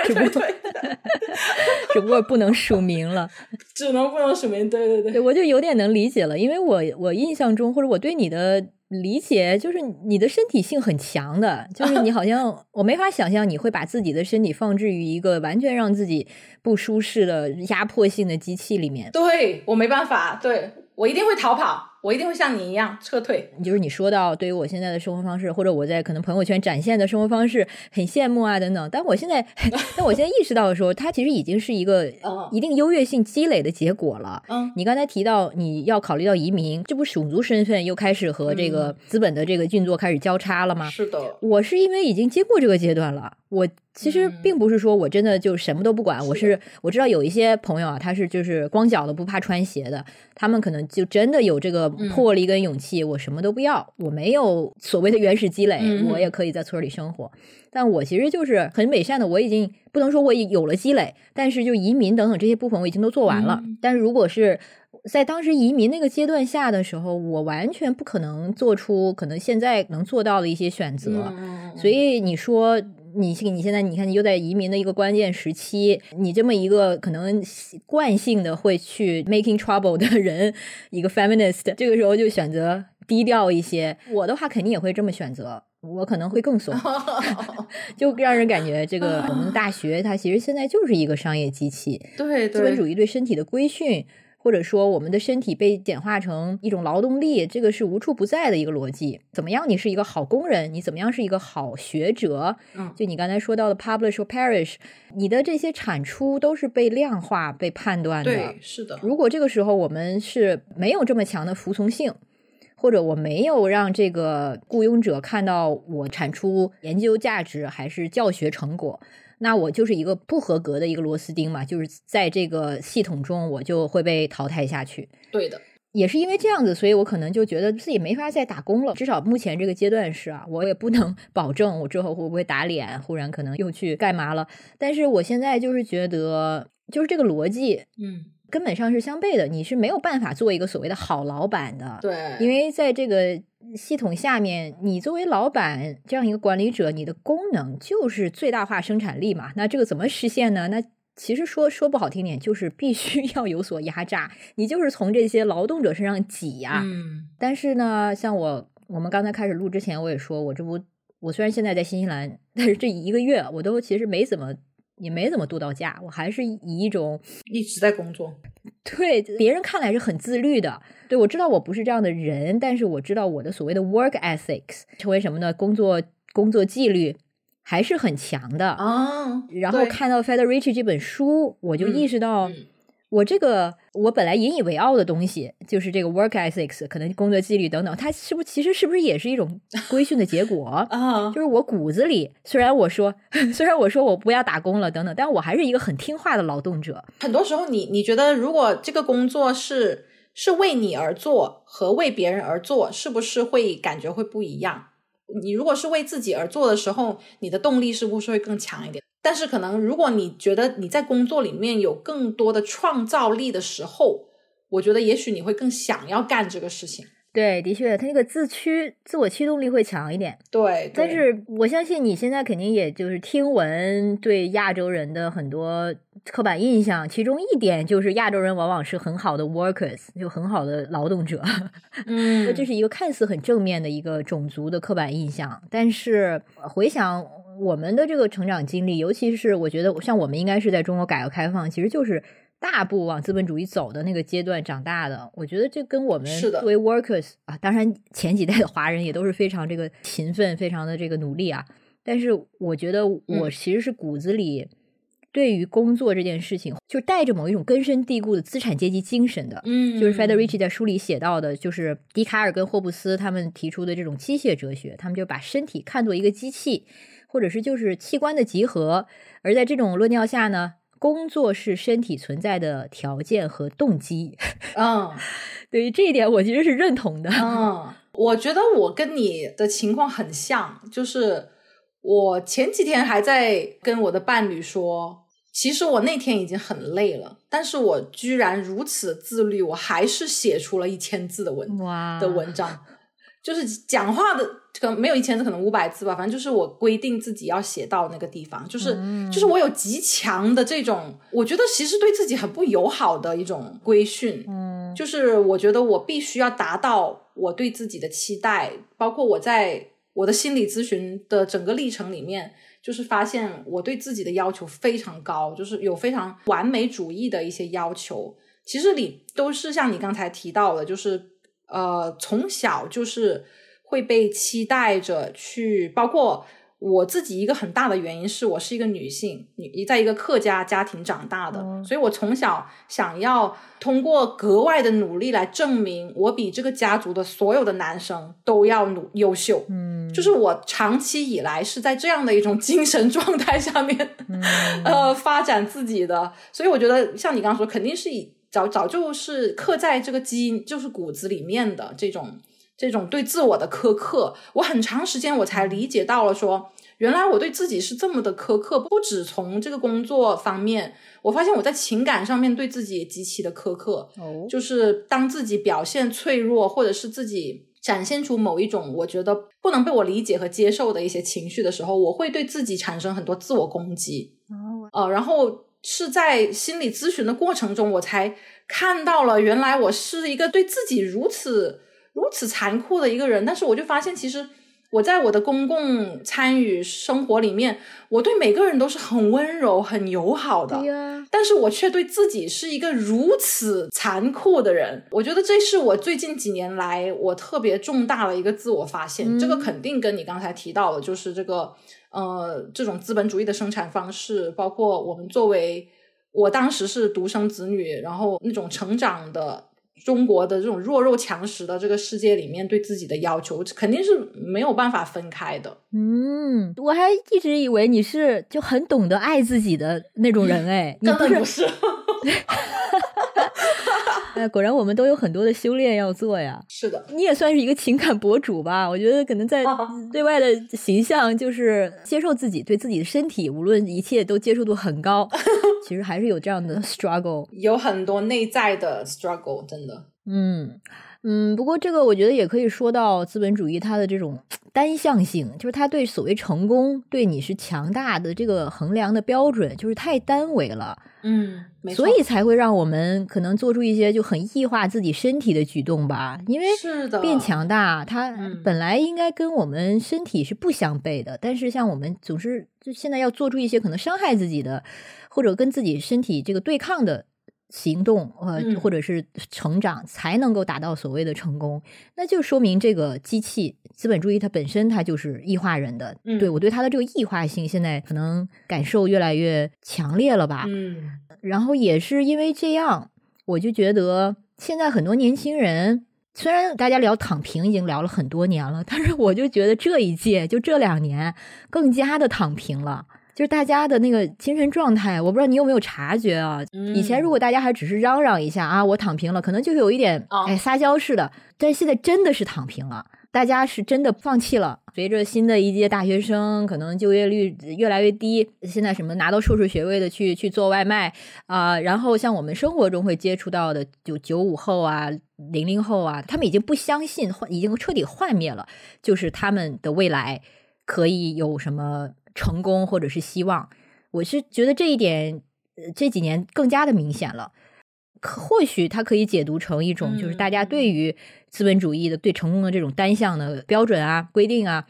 对 对对，只不过不能署名了，只能不能署名。对对对，我就有点能理解了，因为我我印象中或者我对你的理解就是你的身体性很强的，就是你好像 我没法想象你会把自己的身体放置于一个完全让自己不舒适的压迫性的机器里面。对我没办法，对我一定会逃跑。我一定会像你一样撤退。就是你说到对于我现在的生活方式，或者我在可能朋友圈展现的生活方式很羡慕啊等等。但我现在，但我现在意识到的时候，它其实已经是一个一定优越性积累的结果了。嗯，你刚才提到你要考虑到移民，这不种族身份又开始和这个资本的这个运作开始交叉了吗？是的，我是因为已经经过这个阶段了，我。其实并不是说我真的就什么都不管，我是我知道有一些朋友啊，他是就是光脚的不怕穿鞋的，他们可能就真的有这个魄力跟勇气，我什么都不要，我没有所谓的原始积累，我也可以在村里生活。但我其实就是很美善的，我已经不能说我有了积累，但是就移民等等这些部分我已经都做完了。但是如果是在当时移民那个阶段下的时候，我完全不可能做出可能现在能做到的一些选择。所以你说。你你现在你看，你又在移民的一个关键时期，你这么一个可能惯性的会去 making trouble 的人，一个 feminist，这个时候就选择低调一些。我的话肯定也会这么选择，我可能会更怂，就让人感觉这个我们大学它其实现在就是一个商业机器，对资本主义对身体的规训。或者说，我们的身体被简化成一种劳动力，这个是无处不在的一个逻辑。怎么样，你是一个好工人？你怎么样是一个好学者？嗯，就你刚才说到的 publish or perish，你的这些产出都是被量化、被判断的。对，是的。如果这个时候我们是没有这么强的服从性，或者我没有让这个雇佣者看到我产出研究价值还是教学成果。那我就是一个不合格的一个螺丝钉嘛，就是在这个系统中，我就会被淘汰下去。对的，也是因为这样子，所以我可能就觉得自己没法再打工了。至少目前这个阶段是啊，我也不能 保证我之后会不会打脸，忽然可能又去干嘛了。但是我现在就是觉得，就是这个逻辑，嗯，根本上是相悖的。你是没有办法做一个所谓的好老板的，对，因为在这个。系统下面，你作为老板这样一个管理者，你的功能就是最大化生产力嘛？那这个怎么实现呢？那其实说说不好听点，就是必须 要有所压榨，你就是从这些劳动者身上挤呀。嗯。但是呢，像我，我们刚才开始录之前，我也说，我这不，我虽然现在在新西兰，但是这一个月我都其实没怎么。也没怎么度到假，我还是以一种一直在工作，对别人看来是很自律的。对我知道我不是这样的人，但是我知道我的所谓的 work ethics 成为什么呢？工作工作纪律还是很强的啊。然后看到 Federici 这本书，我就意识到。我这个我本来引以为傲的东西，就是这个 work ethics，可能工作纪律等等，它是不是其实是不是也是一种规训的结果 啊？就是我骨子里，虽然我说 虽然我说我不要打工了等等，但我还是一个很听话的劳动者。很多时候，你你觉得如果这个工作是是为你而做和为别人而做，是不是会感觉会不一样？你如果是为自己而做的时候，你的动力是不是会更强一点？但是可能，如果你觉得你在工作里面有更多的创造力的时候，我觉得也许你会更想要干这个事情。对，的确，他那个自驱、自我驱动力会强一点。对，但是我相信你现在肯定也就是听闻对亚洲人的很多刻板印象，其中一点就是亚洲人往往是很好的 workers，就很好的劳动者。嗯，这是一个看似很正面的一个种族的刻板印象，但是回想。我们的这个成长经历，尤其是我觉得，像我们应该是在中国改革开放，其实就是大步往资本主义走的那个阶段长大的。我觉得这跟我们作为 workers 啊，当然前几代的华人也都是非常这个勤奋，非常的这个努力啊。但是我觉得我其实是骨子里对于工作这件事情，就带着某一种根深蒂固的资产阶级精神的。嗯，就是 Federici 在书里写到的，就是笛卡尔跟霍布斯他们提出的这种机械哲学，他们就把身体看作一个机器。或者是就是器官的集合，而在这种论调下呢，工作是身体存在的条件和动机。嗯，对于这一点，我其实是认同的。嗯，我觉得我跟你的情况很像，就是我前几天还在跟我的伴侣说，其实我那天已经很累了，但是我居然如此自律，我还是写出了一千字的文哇的文章。就是讲话的可能没有一千字可能五百字吧，反正就是我规定自己要写到那个地方，就是、就是我有极强的这种，我觉得其实对自己很不友好的一种规训，嗯就是我觉得我必须要达到我对自己的期待，包括我在我的心理咨询的整个历程里面，就是发现我对自己的要求非常高，就是有非常完美主义的一些要求。其实你都是像你刚才提到的，就是呃，从小就是会被期待着去，包括我自己一个很大的原因是我是一个女性，女在一个客家家庭长大的，哦所以我从小想要通过格外的努力来证明我比这个家族的所有的男生都要努优秀。嗯，就是我长期以来是在这样的一种 精神状态下面，嗯呃，发展自己的，所以我觉得像你刚刚说，肯定是以早早就是刻在这个基因，就是骨子里面的这种这种对自我的苛刻。我很长时间我才理解到了说，原来我对自己是这么的苛刻，不只从这个工作方面，我发现我在情感上面对自己也极其的苛刻。哦，就是当自己表现脆弱，或者是自己展现出某一种我觉得不能被我理解和接受的一些情绪的时候，我会对自己产生很多自我攻击。哦呃，然后是在心理咨询的过程中，我才看到了原来我是一个对自己如此如此残酷的一个人。但是我就发现，其实我在我的公共参与生活里面，我对每个人都是很温柔、很友好的。但是我却对自己是一个如此残酷的人，我觉得这是我最近几年来我特别重大的一个自我发现。嗯这个肯定跟你刚才提到的，就是这个呃这种资本主义的生产方式，包括我们作为我当时是独生子女，然后那种成长的。中国的这种弱肉强食的这个世界里面，对自己的要求肯定是没有办法分开的。嗯，我还一直以为你是就很懂得爱自己的那种人 哎，你不是根本不是，哎，果然我们都有很多的修炼要做呀。是的，你也算是一个情感博主吧？我觉得可能在对外的形象就是接受自己，对自己的身体，无论一切都接受度很高。其实还是有这样的 struggle。有很多内在的 struggle，真的。嗯嗯，不过这个我觉得也可以说到资本主义它的这种单向性，就是它对所谓成功、对你是强大的这个衡量的标准，就是太单维了。嗯，所以。才会让我们可能做出一些就很异化自己身体的举动吧，因为变强大，它嗯。本来应该跟我们身体是不相悖的，但是像我们总是就现在要做出一些可能伤害自己的，或者跟自己身体这个对抗的行动，呃，嗯。或者是成长，才能够达到所谓的成功，那就说明这个机器资本主义它本身它就是异化人的，嗯对我对它的这个异化性现在可能感受越来越强烈了吧，嗯。然后也是因为这样，我就觉得现在很多年轻人，虽然大家聊躺平已经聊了很多年了，但是我就觉得这一届就这两年更加的躺平了。就是大家的那个精神状态，我不知道你有没有察觉啊？嗯以前如果大家还只是嚷嚷一下啊，我躺平了，可能就有一点哦哎撒娇似的，但是现在真的是躺平了。大家是真的放弃了。随着新的一届大学生可能就业率越来越低，现在什么拿到硕士学位的去去做外卖啊、然后像我们生活中会接触到的，就九五后啊、零零后啊，他们已经不相信，已经彻底幻灭了，就是他们的未来可以有什么成功或者是希望。我是觉得这一点，呃这几年更加的明显了。可或许它可以解读成一种，就是大家对于资本主义的对成功的这种单向的标准啊、规定啊，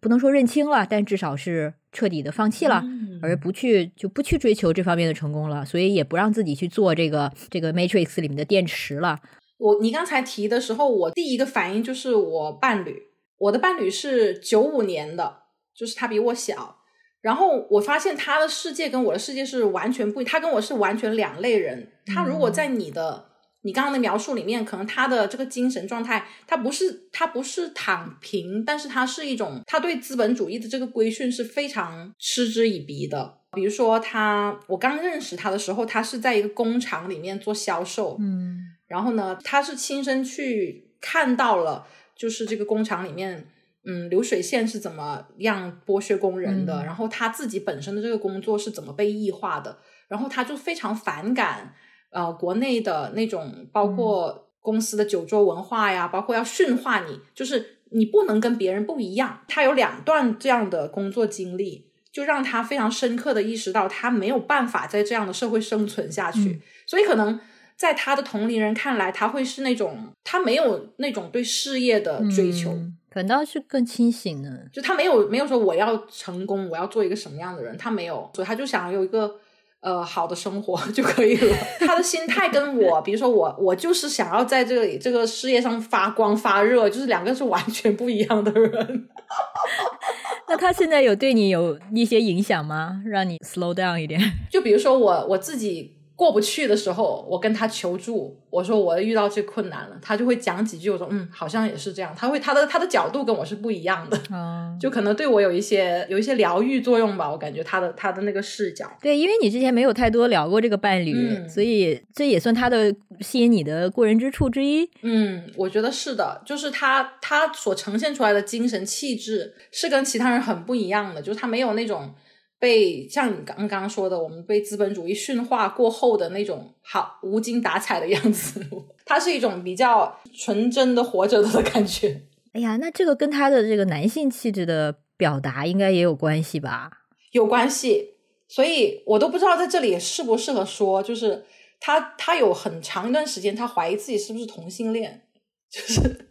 不能说认清了，但至少是彻底的放弃了，嗯而不去就不去追求这方面的成功了，所以也不让自己去做这个这个 Matrix 里面的电池了。我你刚才提的时候，我第一个反应就是我伴侣，我的伴侣是九五年的，就是他比我小。然后我发现他的世界跟我的世界是完全不一，他跟我是完全两类人。他如果在你的、你刚刚的描述里面，可能他的这个精神状态，他不是他不是躺平，但是他是一种他对资本主义的这个规训是非常嗤之以鼻的。比如说他，我刚认识他的时候，他是在一个工厂里面做销售，嗯然后呢，他是亲身去看到了，就是这个工厂里面，嗯，流水线是怎么样剥削工人的，嗯然后他自己本身的这个工作是怎么被异化的，然后他就非常反感，呃，国内的那种包括公司的酒桌文化呀，包括要驯化你，就是你不能跟别人不一样。他有两段这样的工作经历，就让他非常深刻的意识到，他没有办法在这样的社会生存下去。嗯所以可能在他的同龄人看来，他会是那种他没有那种对事业的追求。嗯反倒是更清醒呢。就他没有没有说我要成功，我要做一个什么样的人，他没有，所以他就想有一个呃好的生活 就可以了。他的心态跟我，比如说我，我就是想要在这里这个事业上发光发热，就是两个是完全不一样的人。那他现在有对你有一些影响吗？让你 slow down 一点？就比如说我我自己过不去的时候，我跟他求助，我说我遇到这困难了，他就会讲几句，我说嗯，好像也是这样。他会他的他的角度跟我是不一样的。嗯，就可能对我有一些有一些疗愈作用吧，我感觉他的他的那个视角，对，因为你之前没有太多聊过这个伴侣，嗯所以这也算他的吸引你的过人之处之一。嗯，我觉得是的，就是他他所呈现出来的精神气质是跟其他人很不一样的，就是他没有那种被像你刚刚说的，我们被资本主义驯化过后的那种好无精打采的样子，他是一种比较纯真的活着的感觉。哎呀，那这个跟他的这个男性气质的表达应该也有关系吧？有关系，所以我都不知道在这里适不适合说，就是他他有很长一段时间，他怀疑自己是不是同性恋，就是，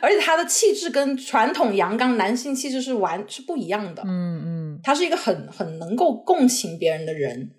而且他的气质跟传统阳刚男性气质是完是不一样的，嗯嗯，他是一个很很能够共情别人的人，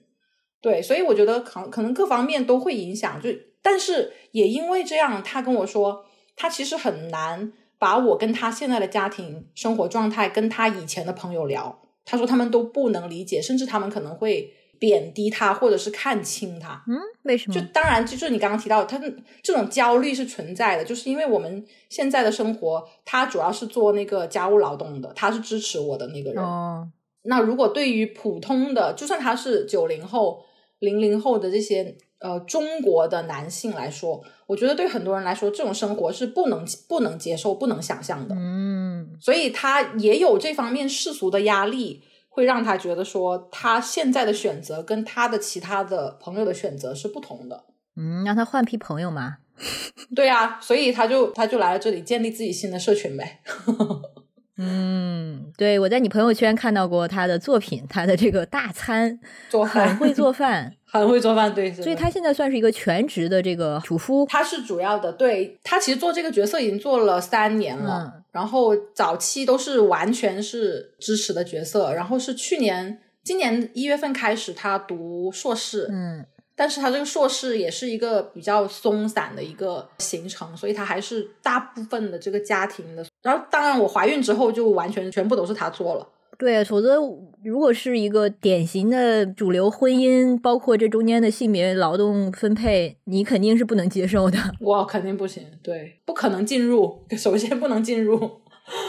对，所以我觉得可可能各方面都会影响，就但是也因为这样，他跟我说，他其实很难把我跟他现在的家庭生活状态跟他以前的朋友聊，他说他们都不能理解，甚至他们可能会贬低他，或者是看轻他。嗯，为什么？就当然，就就是你刚刚提到，他这种焦虑是存在的，就是因为我们现在的生活，他主要是做那个家务劳动的，他是支持我的那个人。哦，那如果对于普通的，就算他是九零后、零零后的这些呃中国的男性来说，我觉得对很多人来说，这种生活是不能不能接受、不能想象的。嗯所以他也有这方面世俗的压力，会让他觉得说，他现在的选择跟他的其他的朋友的选择是不同的。嗯，让他换批朋友嘛。对啊，所以他就他就来了这里建立自己新的社群呗。嗯，对，我在你朋友圈看到过他的作品，他的这个大餐，做饭很会做饭，很会做饭，对，所以他现在算是一个全职的这个主夫。他是主要的，对他其实做这个角色已经做了三年了，嗯。然后早期都是完全是支持的角色，然后是去年今年一月份开始他读硕士，嗯但是他这个硕士也是一个比较松散的一个行程，所以他还是大部分的这个家庭的，然后当然我怀孕之后就完全全部都是他做了。对，否则如果是一个典型的主流婚姻，包括这中间的性别劳动分配，你肯定是不能接受的。我肯定不行，对，不可能进入，首先不能进入。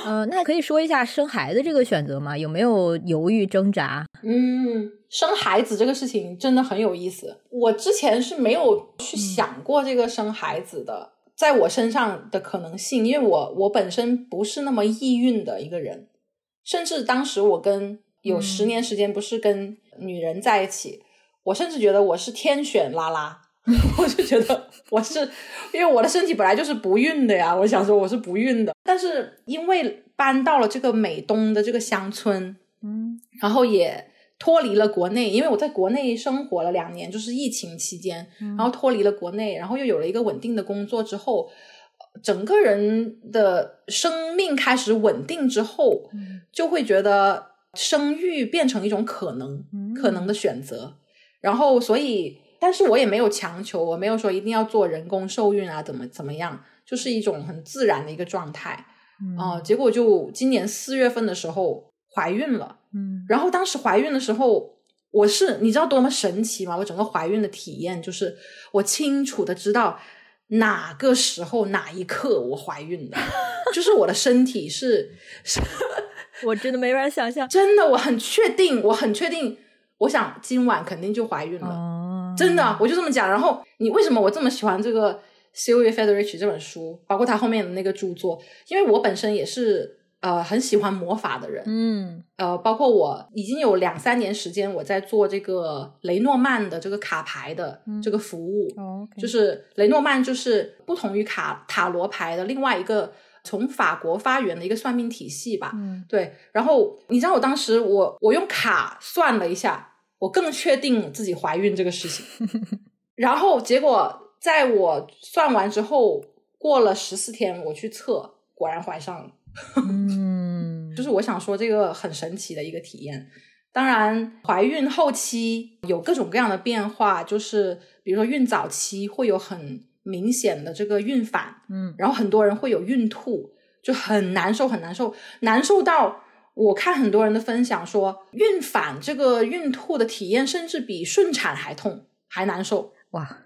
呃，那可以说一下生孩子这个选择吗？有没有犹豫挣扎？嗯，生孩子这个事情真的很有意思。我之前是没有去想过这个生孩子的，在我身上的可能性，因为我我本身不是那么易孕的一个人，甚至当时我跟有嗯十年时间不是跟女人在一起，我甚至觉得我是天选拉拉。我就觉得我是，因为我的身体本来就是不孕的呀，我想说我是不孕的，但是因为搬到了这个美东的这个乡村，嗯然后也脱离了国内，因为我在国内生活了两年，就是疫情期间，然后脱离了国内，然后又有了一个稳定的工作之后，呃整个人的生命开始稳定之后，嗯就会觉得生育变成一种可能，嗯可能的选择。然后，所以，但是我也没有强求，我没有说一定要做人工受孕啊，怎么怎么样，就是一种很自然的一个状态。嗯啊、结果就今年四月份的时候怀孕了。嗯然后当时怀孕的时候，我是你知道多么神奇吗？我整个怀孕的体验就是我清楚的知道哪个时候哪一刻我怀孕的，就是我的身体是是 我真的没法想象。真的，我很确定，我很确定，我想今晚肯定就怀孕了，哦，真的，我就这么讲。然后你为什么我这么喜欢这个 Sylvia Federici 这本书，包括他后面的那个著作？因为我本身也是呃很喜欢魔法的人，嗯呃，包括我已经有两三年时间我在做这个雷诺曼的这个卡牌的这个服务，哦就是雷诺曼就是不同于卡塔罗牌的另外一个从法国发源的一个算命体系吧。嗯对，然后你知道我当时我我用卡算了一下，我更确定自己怀孕这个事情。然后结果在我算完之后，过了十四天我去测，果然怀上了。嗯，就是我想说这个很神奇的一个体验。当然，怀孕后期有各种各样的变化，就是比如说孕早期会有很明显的这个孕反，嗯然后很多人会有孕吐，就很难受，很难受，难受到我看很多人的分享说，孕反这个孕吐的体验，甚至比顺产还痛，还难受。哇，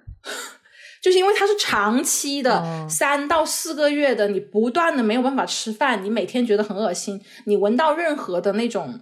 就是因为它是长期的哦三到四个月的，你不断的没有办法吃饭，你每天觉得很恶心，你闻到任何的那种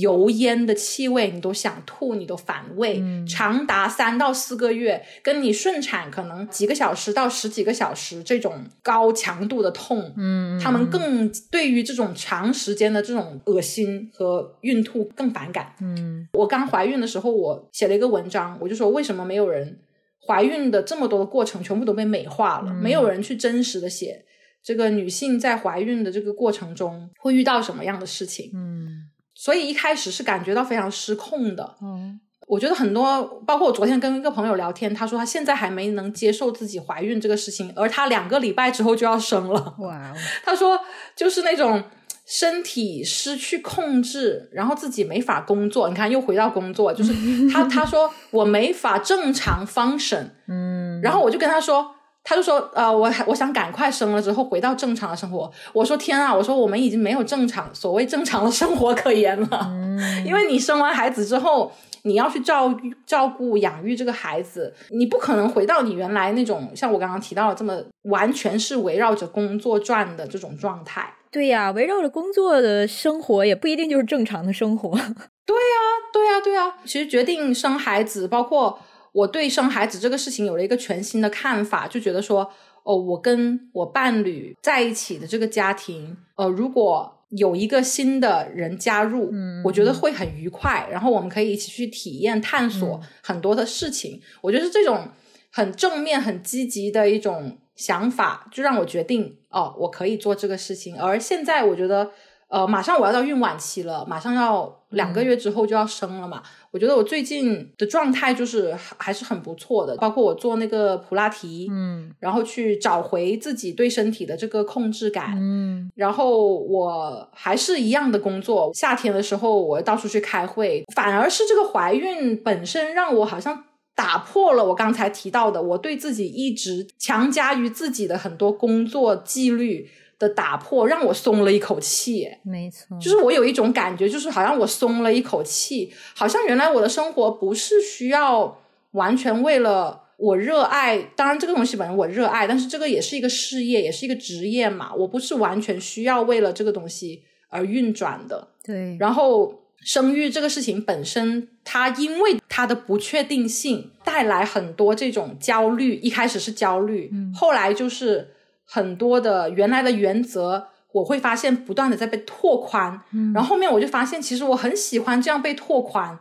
油烟的气味，你都想吐，你都反胃，嗯。长达三到四个月，跟你顺产可能几个小时到十几个小时这种高强度的痛，嗯，他们更对于这种长时间的这种恶心和孕吐更反感。嗯。我刚怀孕的时候，我写了一个文章，我就说为什么没有人怀孕的这么多的过程全部都被美化了，嗯。没有人去真实的写这个女性在怀孕的这个过程中会遇到什么样的事情，嗯所以一开始是感觉到非常失控的。嗯我觉得很多，包括我昨天跟一个朋友聊天，他说他现在还没能接受自己怀孕这个事情，而他两个礼拜之后就要生了。哇哦，他说就是那种身体失去控制，然后自己没法工作。你看，又回到工作，就是他他说我没法正常 function，嗯，然后我就跟他说。他就说，呃，我我想赶快生了之后回到正常的生活。我说天啊，我说我们已经没有正常所谓正常的生活可言了，嗯 因为你生完孩子之后，你要去照育照顾养育这个孩子，你不可能回到你原来那种像我刚刚提到的这么完全是围绕着工作转的这种状态。对呀，围绕着工作的生活也不一定就是正常的生活。对呀、对呀、其实决定生孩子，包括我对生孩子这个事情有了一个全新的看法，就觉得说，哦，我跟我伴侣在一起的这个家庭，呃，如果有一个新的人加入，嗯我觉得会很愉快，然后我们可以一起去体验、探索很多的事情。我觉得这种很正面、很积极的一种想法，就让我决定，哦，我可以做这个事情。而现在，我觉得。呃，马上我要到孕晚期了，马上要两个月之后就要生了嘛。我觉得我最近的状态就是还还是很不错的，包括我做那个普拉提，嗯然后去找回自己对身体的这个控制感。嗯然后我还是一样的工作，夏天的时候我到处去开会，反而是这个怀孕本身让我好像打破了我刚才提到的我对自己一直强加于自己的很多工作纪律的打破，让我松了一口气。没错，就是我有一种感觉，就是好像我松了一口气，好像原来我的生活不是需要完全为了我热爱，当然这个东西本身我热爱，但是这个也是一个事业，也是一个职业嘛，我不是完全需要为了这个东西而运转的。对，然后生育这个事情本身，它因为它的不确定性带来很多这种焦虑，一开始是焦虑，嗯后来就是很多的原来的原则，我会发现不断的在被拓宽，嗯然后后面我就发现，其实我很喜欢这样被拓宽，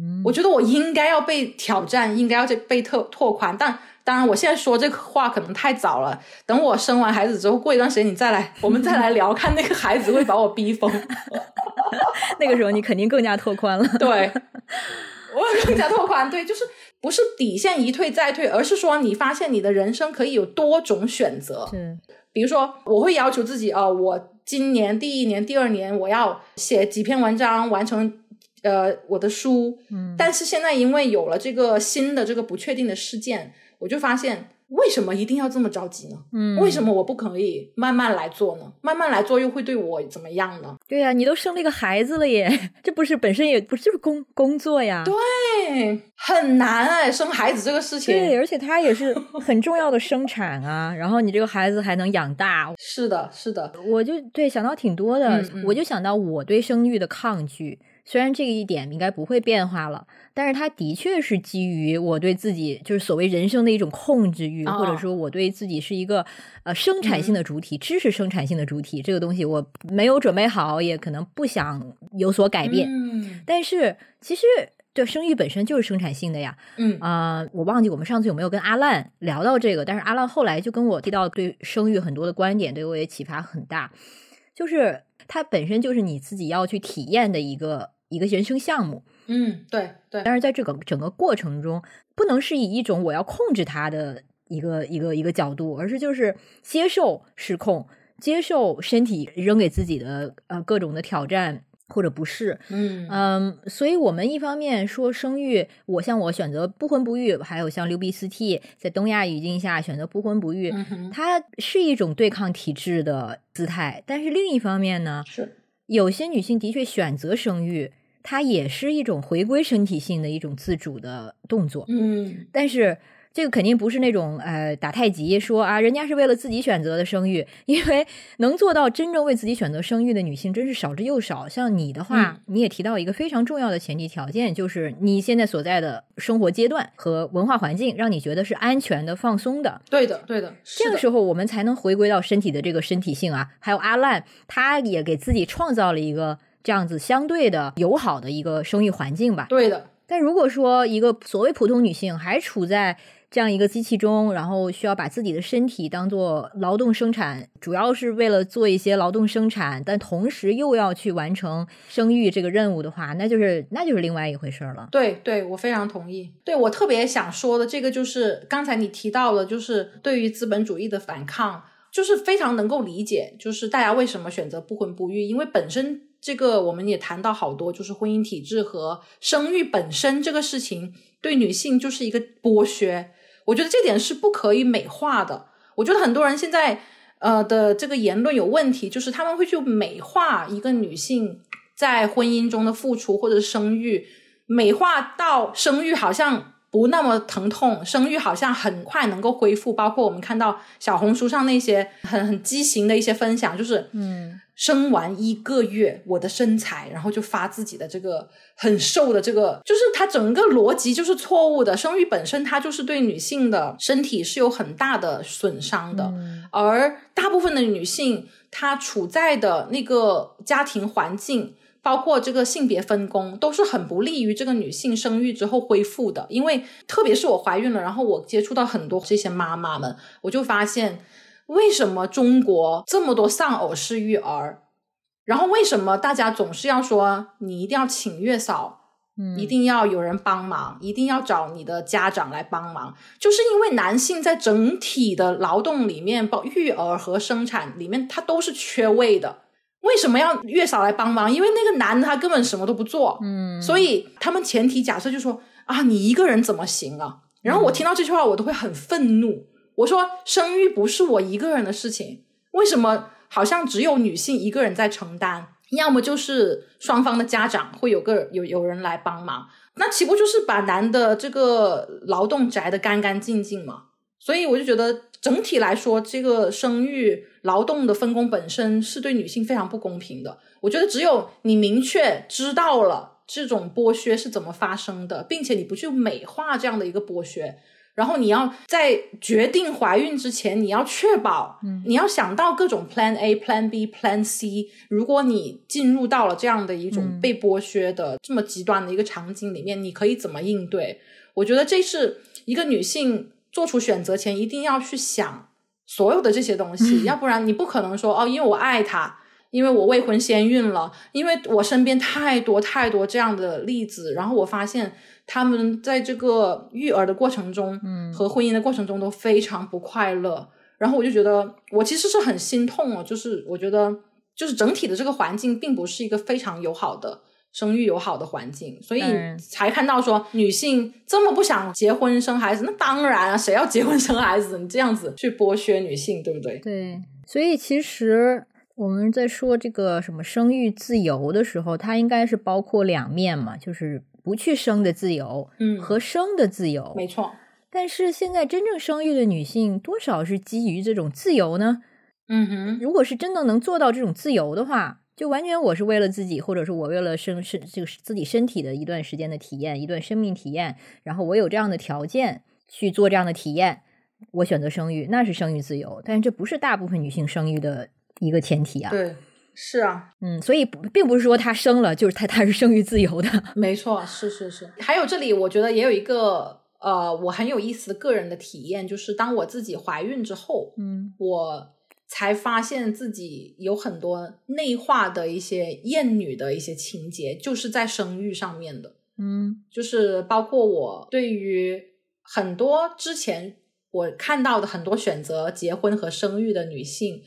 嗯我觉得我应该要被挑战，应该要被拓拓宽，但。当然，我现在说这个话可能太早了。等我生完孩子之后，过一段时间你再来，我们再来聊，看那个孩子会把我逼疯。那个时候你肯定更加拓宽了。对，我更加拓宽。对，就是不是底线一退再退，而是说你发现你的人生可以有多种选择。嗯，比如说，我会要求自己哦，我今年第一年、第二年我要写几篇文章，完成呃我的书。嗯，但是现在因为有了这个新的这个不确定的事件，我就发现。为什么一定要这么着急呢？嗯，为什么我不可以慢慢来做呢？慢慢来做又会对我怎么样呢？对呀、你都生了一个孩子了耶，这不是本身也不是就是工工作呀？对，很难哎，生孩子这个事情。对，而且它也是很重要的生产啊，然后你这个孩子还能养大，是的，是的，我就对想到挺多的，嗯嗯我就想到我对生育的抗拒，虽然这个一点应该不会变化了，但是它的确是基于我对自己就是所谓人生的一种控制欲，哦或者说我对自己是一个呃生产性的主体、知识生产性的主体，这个东西我没有准备好，也可能不想有所改变。嗯但是其实对，生育本身就是生产性的呀。嗯啊、我忘记我们上次有没有跟阿烂聊到这个，但是阿烂后来就跟我提到对生育很多的观点，对我也启发很大。就是它本身就是你自己要去体验的一个一个人生项目，嗯，对对，但是在这个整个过程中，不能是以一种我要控制它的一个一个一个角度，而是就是接受失控，接受身体扔给自己的呃各种的挑战或者不适。嗯嗯，所以我们一方面说生育，我像我选择不婚不育，还有像六 B 四 T 在东亚语境下选择不婚不育，嗯，它是一种对抗体制的姿态。但是另一方面呢，是有些女性的确选择生育，它也是一种回归身体性的一种自主的动作。嗯但是这个肯定不是那种呃打太极说啊，人家是为了自己选择的生育，因为能做到真正为自己选择生育的女性真是少之又少。像你的话，嗯你也提到一个非常重要的前提条件，就是你现在所在的生活阶段和文化环境，让你觉得是安全的、放松的。对的对的，的这个时候，我们才能回归到身体的这个身体性啊。还有阿烂，他也给自己创造了一个这样子相对的友好的一个生育环境吧。对的，但如果说一个所谓普通女性还处在这样一个机器中，然后需要把自己的身体当做劳动生产，主要是为了做一些劳动生产，但同时又要去完成生育这个任务的话，那就是那就是另外一回事儿了。对对，我非常同意。对我特别想说的这个就是刚才你提到了，就是对于资本主义的反抗，就是非常能够理解，就是大家为什么选择不婚不育，因为本身这个我们也谈到好多，就是婚姻体制和生育本身这个事情对女性就是一个剥削，我觉得这点是不可以美化的。我觉得很多人现在呃的这个言论有问题，就是他们会去美化一个女性在婚姻中的付出或者生育，美化到生育好像不那么疼痛，生育好像很快能够恢复。包括我们看到小红书上那些很很畸形的一些分享，就是嗯，生完一个月我的身材，然后就发自己的这个很瘦的这个，就是它整个逻辑就是错误的。生育本身它就是对女性的身体是有很大的损伤的，嗯而大部分的女性她处在的那个家庭环境。包括这个性别分工都是很不利于这个女性生育之后恢复的，因为特别是我怀孕了，然后我接触到很多这些妈妈们，我就发现为什么中国这么多丧偶式育儿，然后为什么大家总是要说你一定要请月嫂，嗯一定要有人帮忙，一定要找你的家长来帮忙，就是因为男性在整体的劳动里面，包育儿和生产里面，他都是缺位的。为什么要月嫂来帮忙？因为那个男的他根本什么都不做，嗯，所以他们前提假设就说啊，你一个人怎么行啊？然后我听到这句话，我都会很愤怒。我说生育不是我一个人的事情，为什么好像只有女性一个人在承担？要么就是双方的家长会有个有有人来帮忙，那岂不就是把男的这个劳动摘得干干净净吗？所以我就觉得整体来说，这个生育劳动的分工本身是对女性非常不公平的。我觉得只有你明确知道了这种剥削是怎么发生的，并且你不去美化这样的一个剥削，然后你要在决定怀孕之前，你要确保，你要想到各种 Plan A、Plan B、Plan C。如果你进入到了这样的一种嗯被剥削的、这么极端的一个场景里面，你可以怎么应对？我觉得这是一个女性做出选择前一定要去想所有的这些东西，要不然你不可能说哦，因为我爱他，因为我未婚先孕了，因为我身边太多太多这样的例子，然后我发现他们在这个育儿的过程中，嗯和婚姻的过程中都非常不快乐，然后我就觉得我其实是很心痛哦，就是我觉得就是整体的这个环境并不是一个非常友好的。生育友好的环境，所以嗯才看到说女性这么不想结婚生孩子，那当然啊，谁要结婚生孩子？你这样子去剥削女性，对不对？对，所以其实我们在说这个什么生育自由的时候，它应该是包括两面嘛，就是不去生的自由嗯，和生的自由。没错，但是现在真正生育的女性，多少是基于这种自由呢？嗯哼，如果是真的能做到这种自由的话，就完全我是为了自己，或者是我为了生身这个自己身体的一段时间的体验，一段生命体验，然后我有这样的条件去做这样的体验，我选择生育，那是生育自由。但是这不是大部分女性生育的一个前提啊。对，是啊，嗯，所以并不是说她生了就是她她是生育自由的，没错，是是是。还有这里，我觉得也有一个呃，我很有意思的个人的体验，就是当我自己怀孕之后，嗯我才发现自己有很多内化的一些厌女的一些情节，就是在生育上面的。嗯就是包括我对于很多之前我看到的很多选择结婚和生育的女性，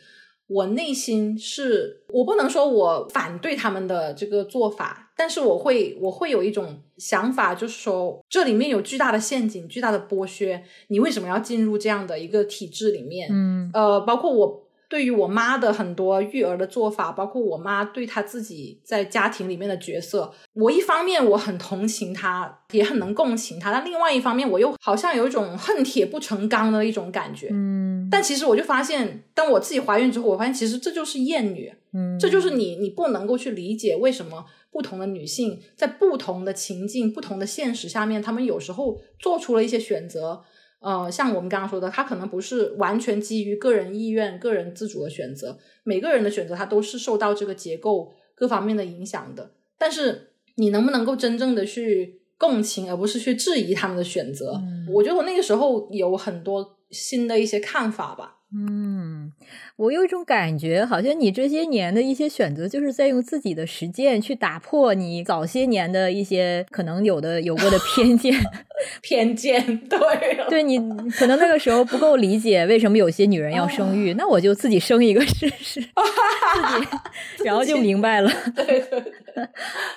我内心是我不能说我反对他们的这个做法，但是我会我会有一种想法，就是说这里面有巨大的陷阱、巨大的剥削，你为什么要进入这样的一个体制里面？嗯呃，包括我对于我妈的很多育儿的做法，包括我妈对她自己在家庭里面的角色，我一方面我很同情她，也很能共情她，但另外一方面我又好像有一种恨铁不成钢的一种感觉。嗯，但其实我就发现，当我自己怀孕之后，我发现其实这就是厌女，嗯这就是你你不能够去理解为什么不同的女性在不同的情境、不同的现实下面，她们有时候做出了一些选择。呃，像我们刚刚说的，它可能不是完全基于个人意愿、个人自主的选择，每个人的选择，它都是受到这个结构各方面的影响的。但是你能不能够真正的去共情，而不是去质疑他们的选择？嗯我觉得我那个时候有很多新的一些看法吧。嗯，我有一种感觉，好像你这些年的一些选择，就是在用自己的实践去打破你早些年的一些可能有的有过的偏见。偏见，对对你可能那个时候不够理解为什么有些女人要生育，那我就自己生一个试试，自己，然后就明白了。对对对，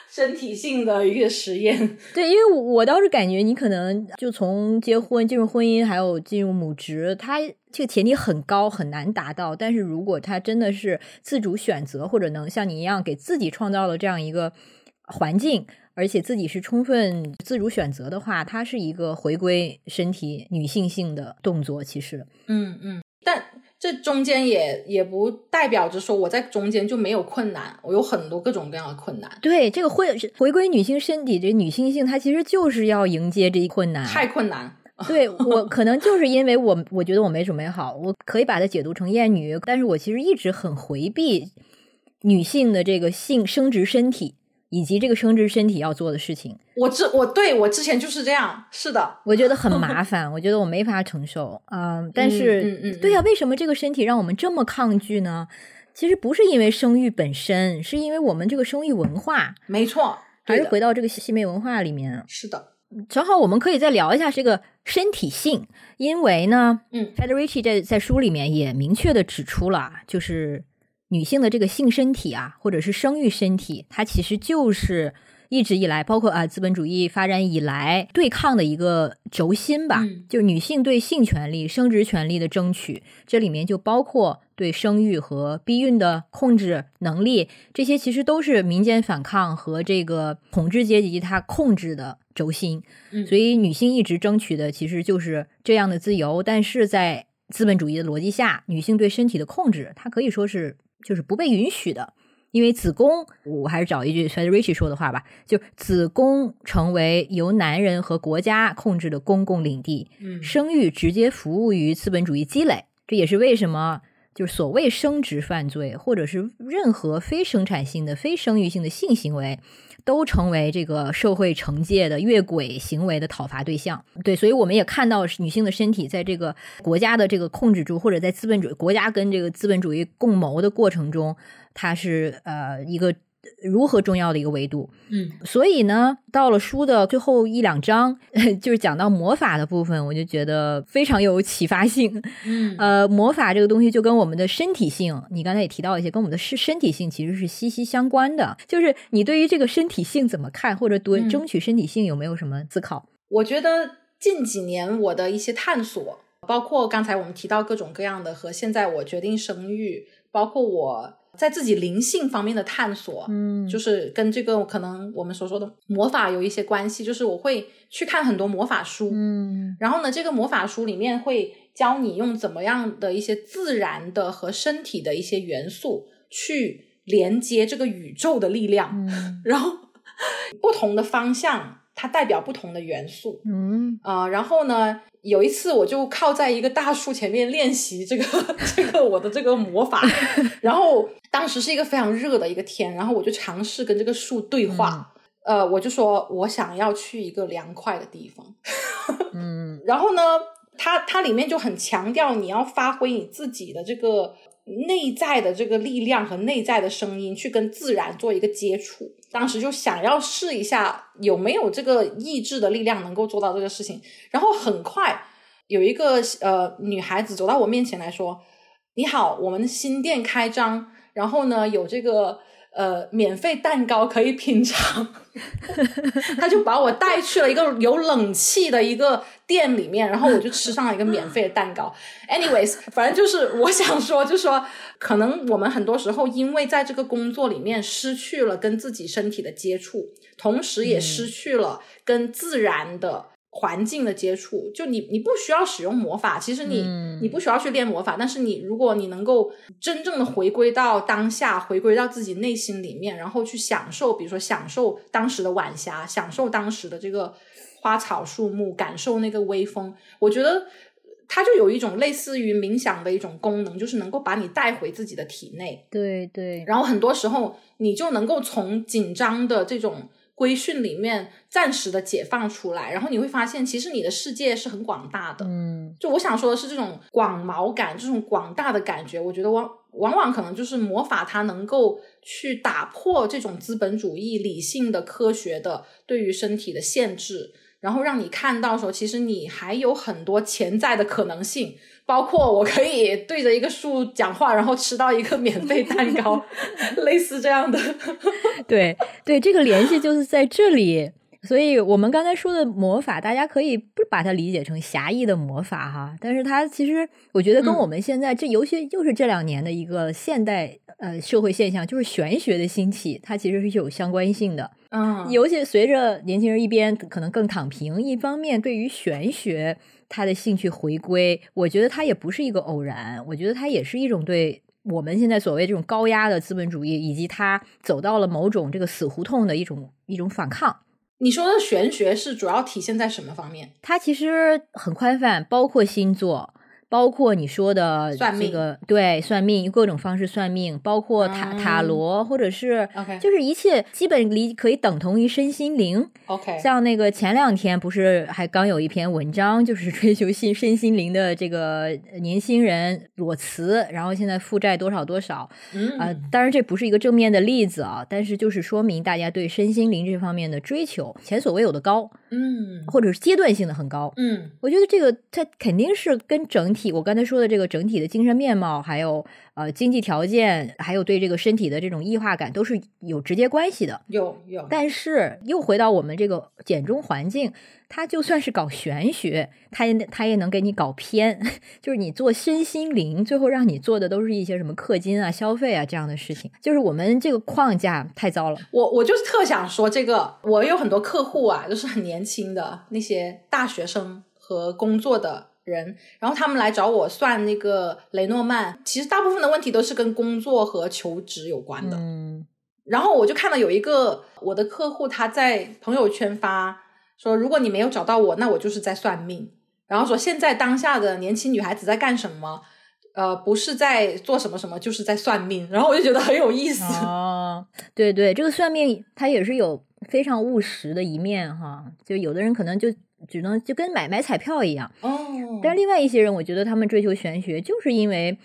身体性的一个实验，对，因为我我倒是感觉你可能就从结婚进入婚姻，还有进入母职，它这个前提很高，很难达到。但是如果他真的是自主选择，或者能像你一样给自己创造了这样一个环境，而且自己是充分自主选择的话，它是一个回归身体女性性的动作。其实，嗯嗯，但这中间也也不代表着说我在中间就没有困难，我有很多各种各样的困难，对这个会回归女性身体，这女性性，它其实就是要迎接这一困难。太困难。对我可能就是因为我我觉得我没准备好，我可以把它解读成厌女，但是我其实一直很回避女性的这个性生殖身体以及这个生殖身体要做的事情，我之我对我之前就是这样，是的，我觉得很麻烦，我觉得我没法承受，嗯，但是、嗯嗯嗯对呀、为什么这个身体让我们这么抗拒呢？其实不是因为生育本身，是因为我们这个生育文化，没错，还是对回到这个西美文化里面，是的，正好我们可以再聊一下这个身体性，因为呢，嗯。Federici 在在书里面也明确的指出了，就是女性的这个性身体啊，或者是生育身体，它其实就是一直以来，包括啊资本主义发展以来对抗的一个轴心吧，嗯。就女性对性权利、生殖权利的争取，这里面就包括对生育和避孕的控制能力，这些其实都是民间反抗和这个统治阶级它控制的轴心。嗯所以女性一直争取的其实就是这样的自由，但是在资本主义的逻辑下，女性对身体的控制，它可以说是就是不被允许的。因为子宫，我还是找一句 Federici 说的话吧，就子宫成为由男人和国家控制的公共领地，嗯生育直接服务于资本主义积累，这也是为什么就是所谓生殖犯罪，或者是任何非生产性的、非生育性的性行为，都成为这个社会惩戒的越轨行为的讨伐对象。对，所以我们也看到女性的身体在这个国家的这个控制住，或者在资本主义国家跟这个资本主义共谋的过程中，它是呃一个如何重要的一个维度。嗯所以呢，到了书的最后一两章，就是讲到魔法的部分，我就觉得非常有启发性。嗯呃，魔法这个东西就跟我们的身体性，你刚才也提到一些，跟我们的身身体性其实是息息相关的。就是你对于这个身体性怎么看，或者对嗯争取身体性有没有什么思考？我觉得近几年我的一些探索，包括刚才我们提到各种各样的，和现在我决定生育，包括我在自己灵性方面的探索，嗯。就是跟这个可能我们所说的魔法有一些关系。就是我会去看很多魔法书，嗯。然后呢，这个魔法书里面会教你用怎么样的一些自然的和身体的一些元素去连接这个宇宙的力量，嗯。然后不同的方向它代表不同的元素。嗯啊、然后呢，有一次我就靠在一个大树前面练习这个这个我的这个魔法，然后当时是一个非常热的一个天，然后我就尝试跟这个树对话，呃，我就说我想要去一个凉快的地方，嗯 然后呢，它它里面就很强调你要发挥你自己的这个内在的这个力量和内在的声音，去跟自然做一个接触。当时就想要试一下有没有这个意志的力量能够做到这个事情，然后很快有一个呃女孩子走到我面前来说：“你好，我们新店开张，然后呢有这个。”呃，免费蛋糕可以品尝，他就把我带去了一个有冷气的一个店里面，然后我就吃上了一个免费的蛋糕。Anyways，反正就是我想说，就说可能我们很多时候因为在这个工作里面失去了跟自己身体的接触，同时也失去了跟自然的。环境的接触，就你你不需要使用魔法，其实你、嗯你不需要去练魔法，但是你如果你能够真正的回归到当下，回归到自己内心里面，然后去享受，比如说享受当时的晚霞，享受当时的这个花草树木，感受那个微风，我觉得它就有一种类似于冥想的一种功能，就是能够把你带回自己的体内，对对，然后很多时候你就能够从紧张的这种规训里面暂时的解放出来，然后你会发现，其实你的世界是很广大的。嗯就我想说的是，这种广袤感，这种广大的感觉，我觉得往往往可能就是魔法，它能够去打破这种资本主义理性的、科学的对于身体的限制，然后让你看到说，其实你还有很多潜在的可能性，包括我可以对着一个树讲话，然后吃到一个免费蛋糕，类似这样的。对对，这个联系就是在这里。所以我们刚才说的魔法，大家可以不把它理解成狭义的魔法哈，但是它其实我觉得跟嗯我们现在、这尤其又是这两年的一个现代呃社会现象，就是玄学的兴起，它其实是有相关性的。嗯，尤其随着年轻人一边可能更躺平，一方面对于玄学他的兴趣回归，我觉得他也不是一个偶然，我觉得他也是一种对我们现在所谓这种高压的资本主义，以及他走到了某种这个死胡同的一种一种反抗。你说的玄学是主要体现在什么方面？它其实很宽泛，包括星座，包括你说的算命这个对算命各种方式算命，包括塔、塔嗯罗，或者是 OK 就是一切基本离可以等同于身心灵。OK，像那个前两天不是还刚有一篇文章，就是追求心身心灵的这个年轻人裸辞，然后现在负债多少多少。嗯。呃、当然这不是一个正面的例子啊，但是就是说明大家对身心灵这方面的追求前所未有的高，嗯。或者是阶段性的很高。嗯。我觉得这个它肯定是跟整体，我刚才说的这个整体的精神面貌，还有呃经济条件，还有对这个身体的这种异化感，都是有直接关系的。有有，但是又回到我们这个减中环境，它就算是搞玄学，它也它也能给你搞偏，就是你做身心灵，最后让你做的都是一些什么氪金啊、消费啊这样的事情，就是我们这个框架太糟了。我我就是特想说这个，我有很多客户啊，就是很年轻的那些大学生和工作的人，然后他们来找我算那个雷诺曼，其实大部分的问题都是跟工作和求职有关的。嗯然后我就看到有一个我的客户他在朋友圈发说，如果你没有找到我，那我就是在算命。然后说现在当下的年轻女孩子在干什么？呃，不是在做什么什么，就是在算命。然后我就觉得很有意思。哦，对对，这个算命它也是有非常务实的一面哈，就有的人可能就只能就跟买买彩票一样，哦，但是另外一些人，我觉得他们追求玄学，就是因为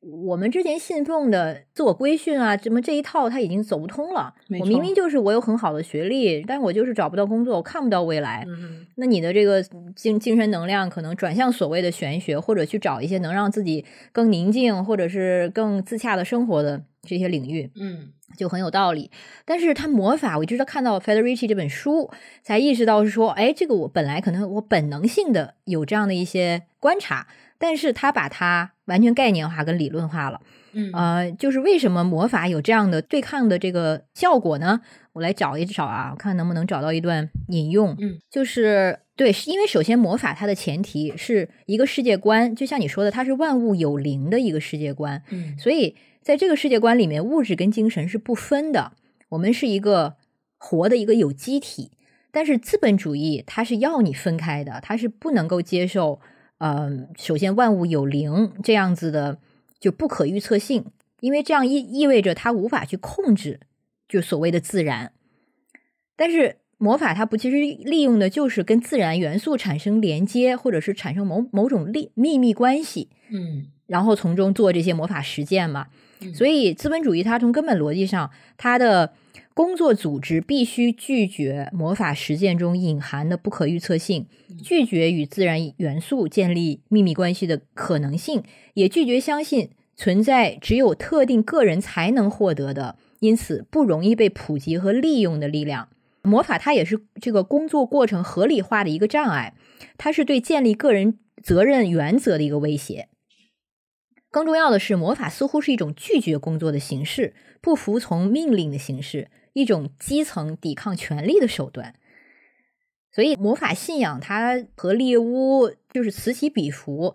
我们之前信奉的自我规训啊，什么这一套他已经走不通了。我明明就是我有很好的学历，但我就是找不到工作，我看不到未来。嗯那你的这个精精神能量可能转向所谓的玄学，或者去找一些能让自己更宁静，或者是更自洽的生活的这些领域。嗯就很有道理。但是他魔法，我一直到看到 Federici 这本书，才意识到是说，哎，这个我本来可能我本能性的有这样的一些观察，但是他把它完全概念化跟理论化了。嗯呃，就是为什么魔法有这样的对抗的这个效果呢？我来找一找啊，看能不能找到一段引用。嗯，就是对，是因为首先魔法它的前提是一个世界观，就像你说的，它是万物有灵的一个世界观。嗯所以在这个世界观里面，物质跟精神是不分的。我们是一个活的一个有机体，但是资本主义它是要你分开的，它是不能够接受，呃，首先万物有灵这样子的就不可预测性因为这样意意味着它无法去控制，就所谓的自然。但是魔法它不其实利用的就是跟自然元素产生连接，或者是产生某某种秘秘密关系，嗯然后从中做这些魔法实践嘛。嗯所以资本主义它从根本逻辑上，它的工作组织必须拒绝魔法实践中隐含的不可预测性，拒绝与自然元素建立秘密关系的可能性，也拒绝相信存在只有特定个人才能获得的，因此不容易被普及和利用的力量。魔法它也是这个工作过程合理化的一个障碍，它是对建立个人责任原则的一个威胁。更重要的是，魔法似乎是一种拒绝工作的形式，不服从命令的形式，一种基层抵抗权力的手段。所以，魔法信仰它和猎巫就是此起彼伏，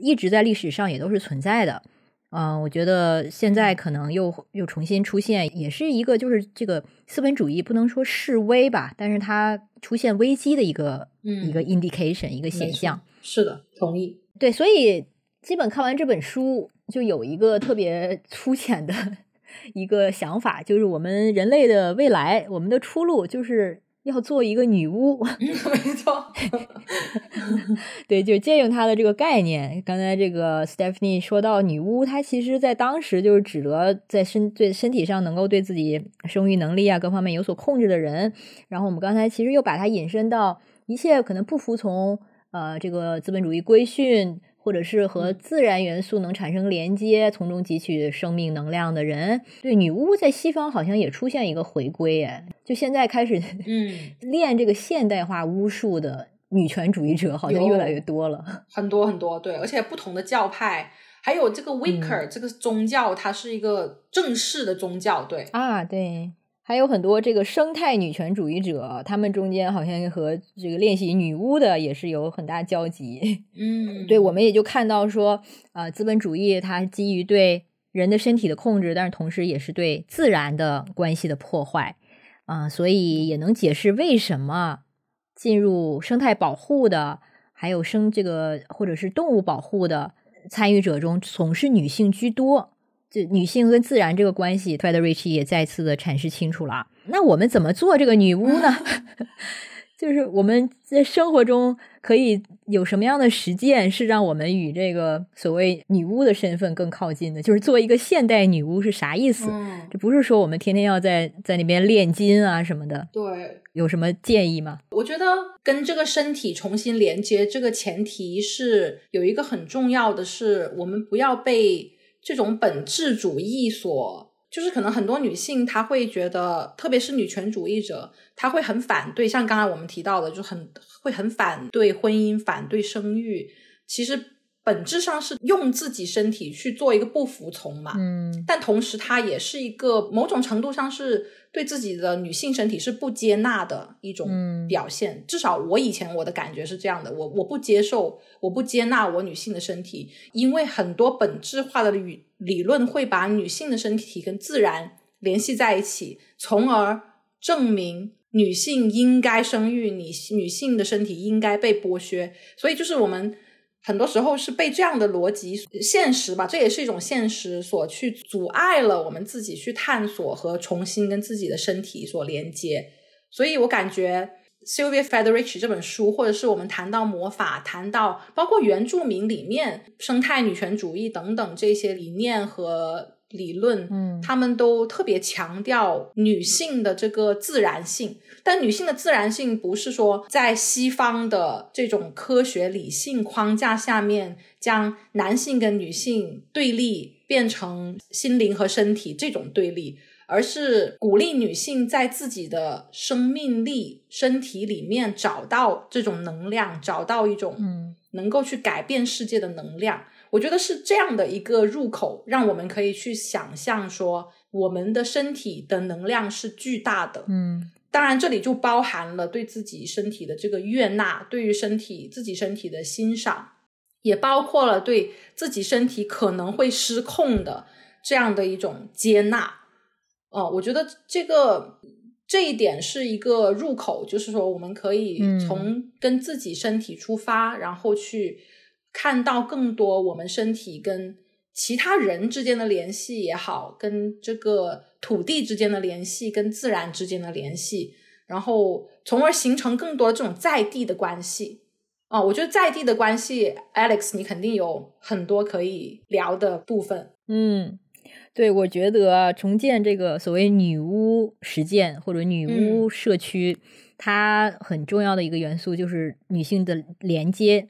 一直在历史上也都是存在的。嗯、我觉得现在可能又又重新出现，也是一个就是这个资本主义不能说示威吧，但是它出现危机的一个、嗯一个 indication 一个现象。是的，同意。对，所以基本看完这本书，就有一个特别粗浅的一个想法，就是我们人类的未来，我们的出路就是要做一个女巫。没错，对，就借用它的这个概念。刚才这个 Stephanie 说到女巫，她其实在当时就是指的在身对身体上能够对自己生育能力啊各方面有所控制的人。然后我们刚才其实又把它引申到一切可能不服从呃这个资本主义规训，或者是和嗯。自然元素能产生连接，从中汲取生命能量的人。对，女巫在西方好像也出现一个回归，哎，就现在开始嗯，练这个现代化巫术的女权主义者好像越来越多了。很多很多，对，而且不同的教派，还有这个 Wicca、这个宗教，它是一个正式的宗教，对，啊，对，还有很多这个生态女权主义者，他们中间好像和这个练习女巫的也是有很大交集。嗯，对，我们也就看到说，呃，资本主义它基于对人的身体的控制，但是同时也是对自然的关系的破坏啊、所以也能解释为什么进入生态保护的，还有生这个或者是动物保护的参与者中，总是女性居多。这女性跟自然这个关系 f e d e r i c h 也再次的阐释清楚了。那我们怎么做这个女巫呢？就是我们在生活中可以有什么样的实践，是让我们与这个所谓女巫的身份更靠近的？就是做一个现代女巫是啥意思？嗯，这不是说我们天天要在在那边炼金啊什么的，对，有什么建议吗？我觉得跟这个身体重新连接，这个前提是有一个很重要的是，我们不要被这种本质主义所，就是可能很多女性她会觉得，特别是女权主义者，她会很反对，像刚才我们提到的，就很会很反对婚姻、反对生育，其实本质上是用自己身体去做一个不服从嘛。嗯但同时，它也是一个某种程度上是对自己的女性身体是不接纳的一种嗯表现。至少我以前我的感觉是这样的，我我不接受，我不接纳我女性的身体，因为很多本质化的理理论会把女性的身体跟自然联系在一起，从而证明。女性应该生育，你女性的身体应该被剥削，所以就是我们很多时候是被这样的逻辑现实吧，这也是一种现实所去阻碍了我们自己去探索和重新跟自己的身体所连接。所以我感觉 Sylvia Federici 这本书，或者是我们谈到魔法，谈到包括原住民里面生态女权主义等等这些理念和理论，嗯他们都特别强调女性的这个自然性。但女性的自然性不是说在西方的这种科学理性框架下面，将男性跟女性对立变成心灵和身体这种对立，而是鼓励女性在自己的生命力、身体里面找到这种能量，找到一种嗯能够去改变世界的能量。我觉得是这样的一个入口，让我们可以去想象说，我们的身体的能量是巨大的。嗯当然，这里就包含了对自己身体的这个悦纳，对于身体自己身体的欣赏，也包括了对自己身体可能会失控的这样的一种接纳。哦、我觉得这个这一点是一个入口，就是说我们可以嗯从跟自己身体出发，然后去看到更多我们身体跟其他人之间的联系也好，跟这个土地之间的联系，跟自然之间的联系，然后从而形成更多这种在地的关系。啊，我觉得在地的关系，Alex，你肯定有很多可以聊的部分。嗯，对，我觉得重建这个所谓女巫实践或者女巫社区，它很重要的一个元素就是女性的连接。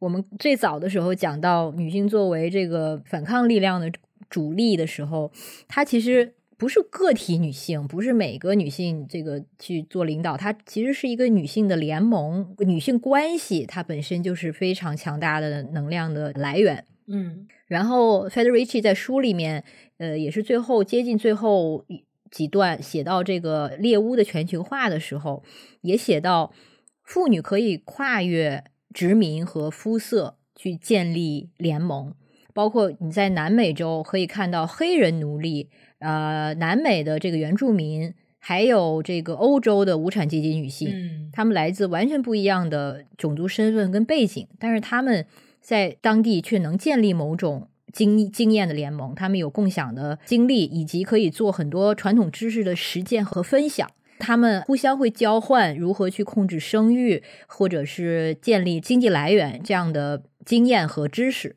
我们最早的时候讲到女性作为这个反抗力量的主力的时候，她其实。不是个体女性，不是每个女性这个去做领导，她其实是一个女性的联盟，女性关系它本身就是非常强大的能量的来源。嗯，然后 Federici 在书里面，呃，也是最后接近最后几段写到这个猎巫的全球化的时候，也写到妇女可以跨越殖民和肤色去建立联盟，包括你在南美洲可以看到黑人奴隶。呃，南美的这个原住民，还有这个欧洲的无产阶级女性，她们来自完全不一样的种族身份跟背景，但是她们在当地却能建立某种经经验的联盟，他们有共享的经历，以及可以做很多传统知识的实践和分享。她们互相会交换如何去控制生育，或者是建立经济来源这样的经验和知识，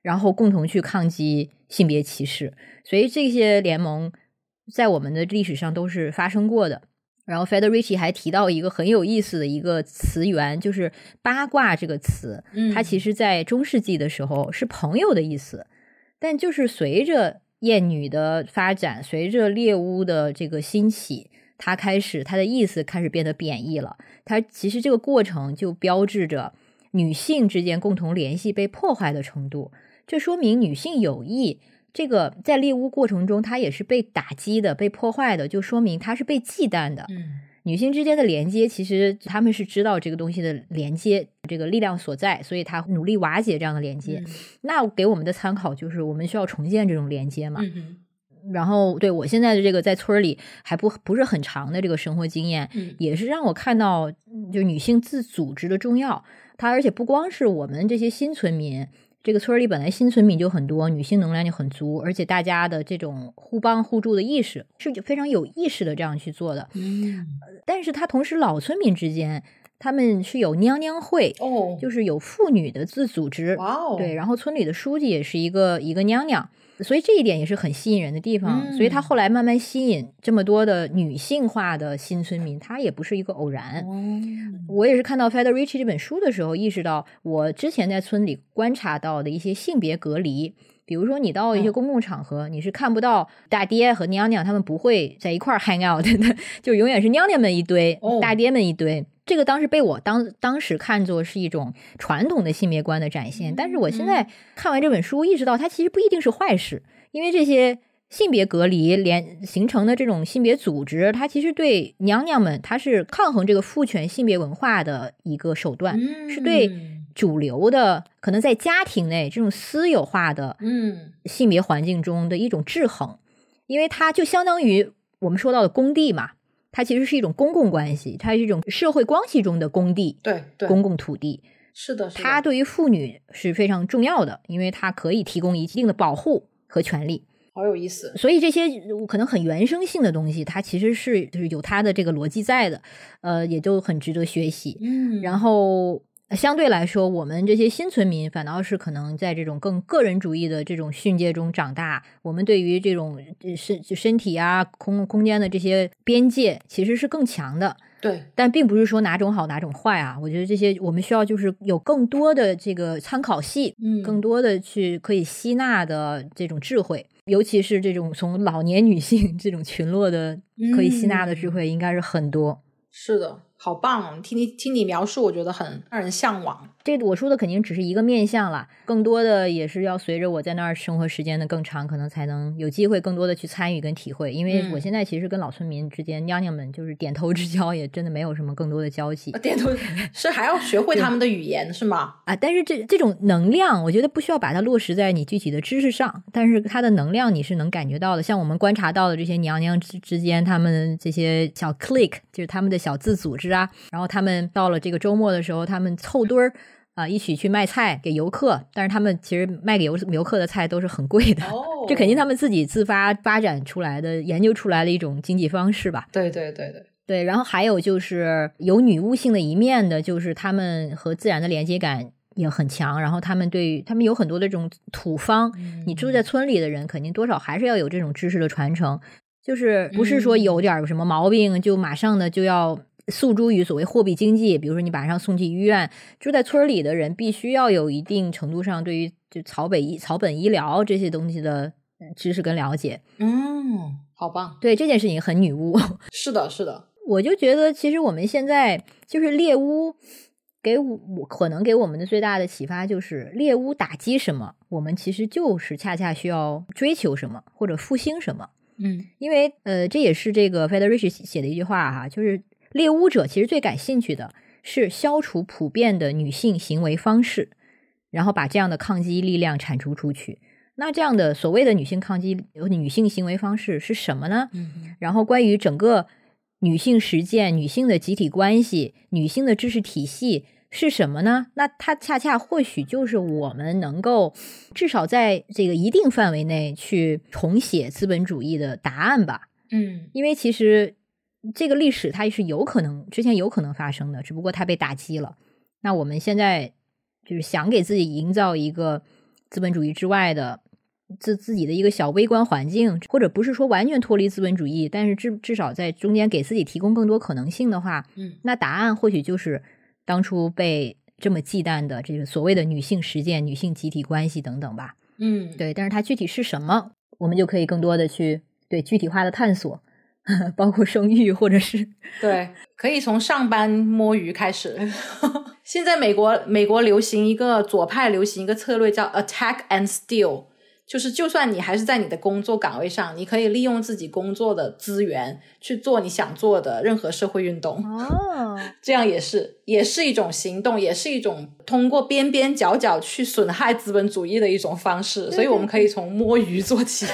然后共同去抗击性别歧视。所以这些联盟在我们的历史上都是发生过的。然后 Federici 还提到一个很有意思的一个词源，就是“八卦”这个词。嗯它其实，在中世纪的时候是朋友的意思，但就是随着艳女的发展，随着猎巫的这个兴起，它开始它的意思开始变得贬义了。它其实这个过程就标志着女性之间共同联系被破坏的程度。这说明女性友谊。这个在猎巫过程中，它也是被打击的、被破坏的，就说明它是被忌惮的。嗯，女性之间的连接，其实他们是知道这个东西的连接，这个力量所在，所以他努力瓦解这样的连接。那给我们的参考就是，我们需要重建这种连接嘛。然后，对我现在的这个在村里还不不是很长的这个生活经验，也是让我看到，就女性自组织的重要。它而且不光是我们这些新村民。这个村里本来新村民就很多，女性能量就很足，而且大家的这种互帮互助的意识是非常有意识的这样去做的。嗯，但是它同时老村民之间，他们是有娘娘会，哦，就是有妇女的自组织。哇哦，对，然后村里的书记也是一个一个娘娘。所以这一点也是很吸引人的地方，所以他后来慢慢吸引这么多的女性化的新村民，他也不是一个偶然。我也是看到 Federici 这本书的时候，意识到我之前在村里观察到的一些性别隔离，比如说你到一些公共场合，你是看不到大爹和娘娘他们不会在一块儿 hang out 的，就永远是娘娘们一堆，大爹们一堆。这个当时被我当当时看作是一种传统的性别观的展现，但是我现在看完这本书，意识到它其实不一定是坏事，因为这些性别隔离连形成的这种性别组织，它其实对娘娘们，它是抗衡这个父权性别文化的一个手段，是对主流的可能在家庭内这种私有化的嗯。性别环境中的一种制衡，因为它就相当于我们说到的工地嘛。它其实是一种公共关系，它是一种社会关系中的工地，对，公共土地，是的，它对于妇女是非常重要的，因为它可以提供一定的保护和权利。好有意思，所以这些可能很原生性的东西，它其实是就是有它的这个逻辑在的，呃，也就很值得学习。嗯，然后。相对来说，我们这些新村民反倒是可能在这种更个人主义的这种训诫中长大。我们对于这种身身体啊、空空间的这些边界，其实是更强的。对，但并不是说哪种好哪种坏啊。我觉得这些我们需要就是有更多的这个参考系，嗯，更多的去可以吸纳的这种智慧，尤其是这种从老年女性 这种群落的可以吸纳的智慧，应该是很多。是的。好棒！听你听你描述，我觉得很让人向往。这我说的肯定只是一个面相了，更多的也是要随着我在那儿生活时间的更长，可能才能有机会更多的去参与跟体会。因为我现在其实跟老村民之间娘娘们就是点头之交，也真的没有什么更多的交集。点头是还要学会他们的语言是吗？啊，但是这这种能量，我觉得不需要把它落实在你具体的知识上，但是它的能量你是能感觉到的。像我们观察到的这些娘娘之之间，他们这些小 click 就是他们的小自组织啊，然后他们到了这个周末的时候，他们凑堆儿。啊，一起去卖菜给游客。但是他们其实卖给游游客的菜都是很贵的，哦，这肯定他们自己自发发展出来的、研究出来的一种经济方式吧。对对对对，对，然后还有就是有女巫性的一面的，就是他们和自然的连接感也很强。然后他们对他们有很多的这种土方，你住在村里的人，肯定多少还是要有这种知识的传承。就是不是说有点什么毛病就马上的就要诉诸于所谓货币经济，比如说你把上送去医院。住在村里的人必须要有一定程度上对于就草本医草本医疗这些东西的呃知识跟了解。嗯，好棒，对这件事情很女巫。是的，是的，我就觉得，其实我们现在就是猎巫，给我可能给我们的最大的启发就是，猎巫打击什么，我们其实就是恰恰需要追求什么或者复兴什么。嗯因为呃，这也是这个 Federici 写的一句话哈，就是猎巫者其实最感兴趣的是消除普遍的女性行为方式，然后把这样的抗击力量铲除出去。那这样的所谓的女性抗击、女性行为方式是什么呢？嗯然后关于整个女性实践、女性的集体关系、女性的知识体系是什么呢？那它恰恰或许就是我们能够至少在这个一定范围内去重写资本主义的答案吧。嗯因为其实这个历史它是有可能之前有可能发生的，只不过它被打击了。那我们现在就是想给自己营造一个资本主义之外的自自己的一个小微观环境，或者不是说完全脱离资本主义，但是至至少在中间给自己提供更多可能性的话，嗯那答案或许就是当初被这么忌惮的这个所谓的女性实践、女性集体关系等等吧。嗯，对，但是它具体是什么，我们就可以更多的去对具体化的探索，包括生育或者是对，可以从上班摸鱼开始。现在美国美国流行一个左派流行一个策略叫 attack and steal，就是就算你还是在你的工作岗位上，你可以利用自己工作的资源去做你想做的任何社会运动，哦，这样也是也是一种行动，也是一种通过边边角角去损害资本主义的一种方式。所以我们可以从摸鱼做起。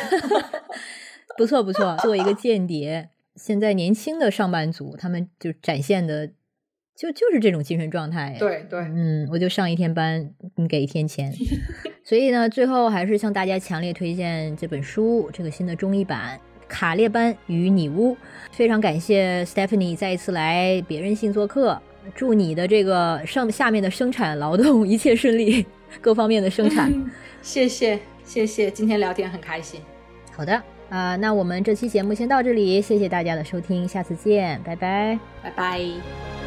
不错不错，做一个间谍。现在年轻的上班族，他们就展现的就就是这种精神状态。，对对，嗯，我就上一天班，你给一天钱。所以呢，最后还是向大家强烈推荐这本书，这个新的中译版《卡列班与女巫》。非常感谢 Stephanie 再一次来别任性做客，祝你的这个上下面的生产劳动一切顺利，各方面的生产。谢谢谢谢，今天聊天很开心。好的，啊、那我们这期节目先到这里，谢谢大家的收听，下次见，拜拜。拜拜。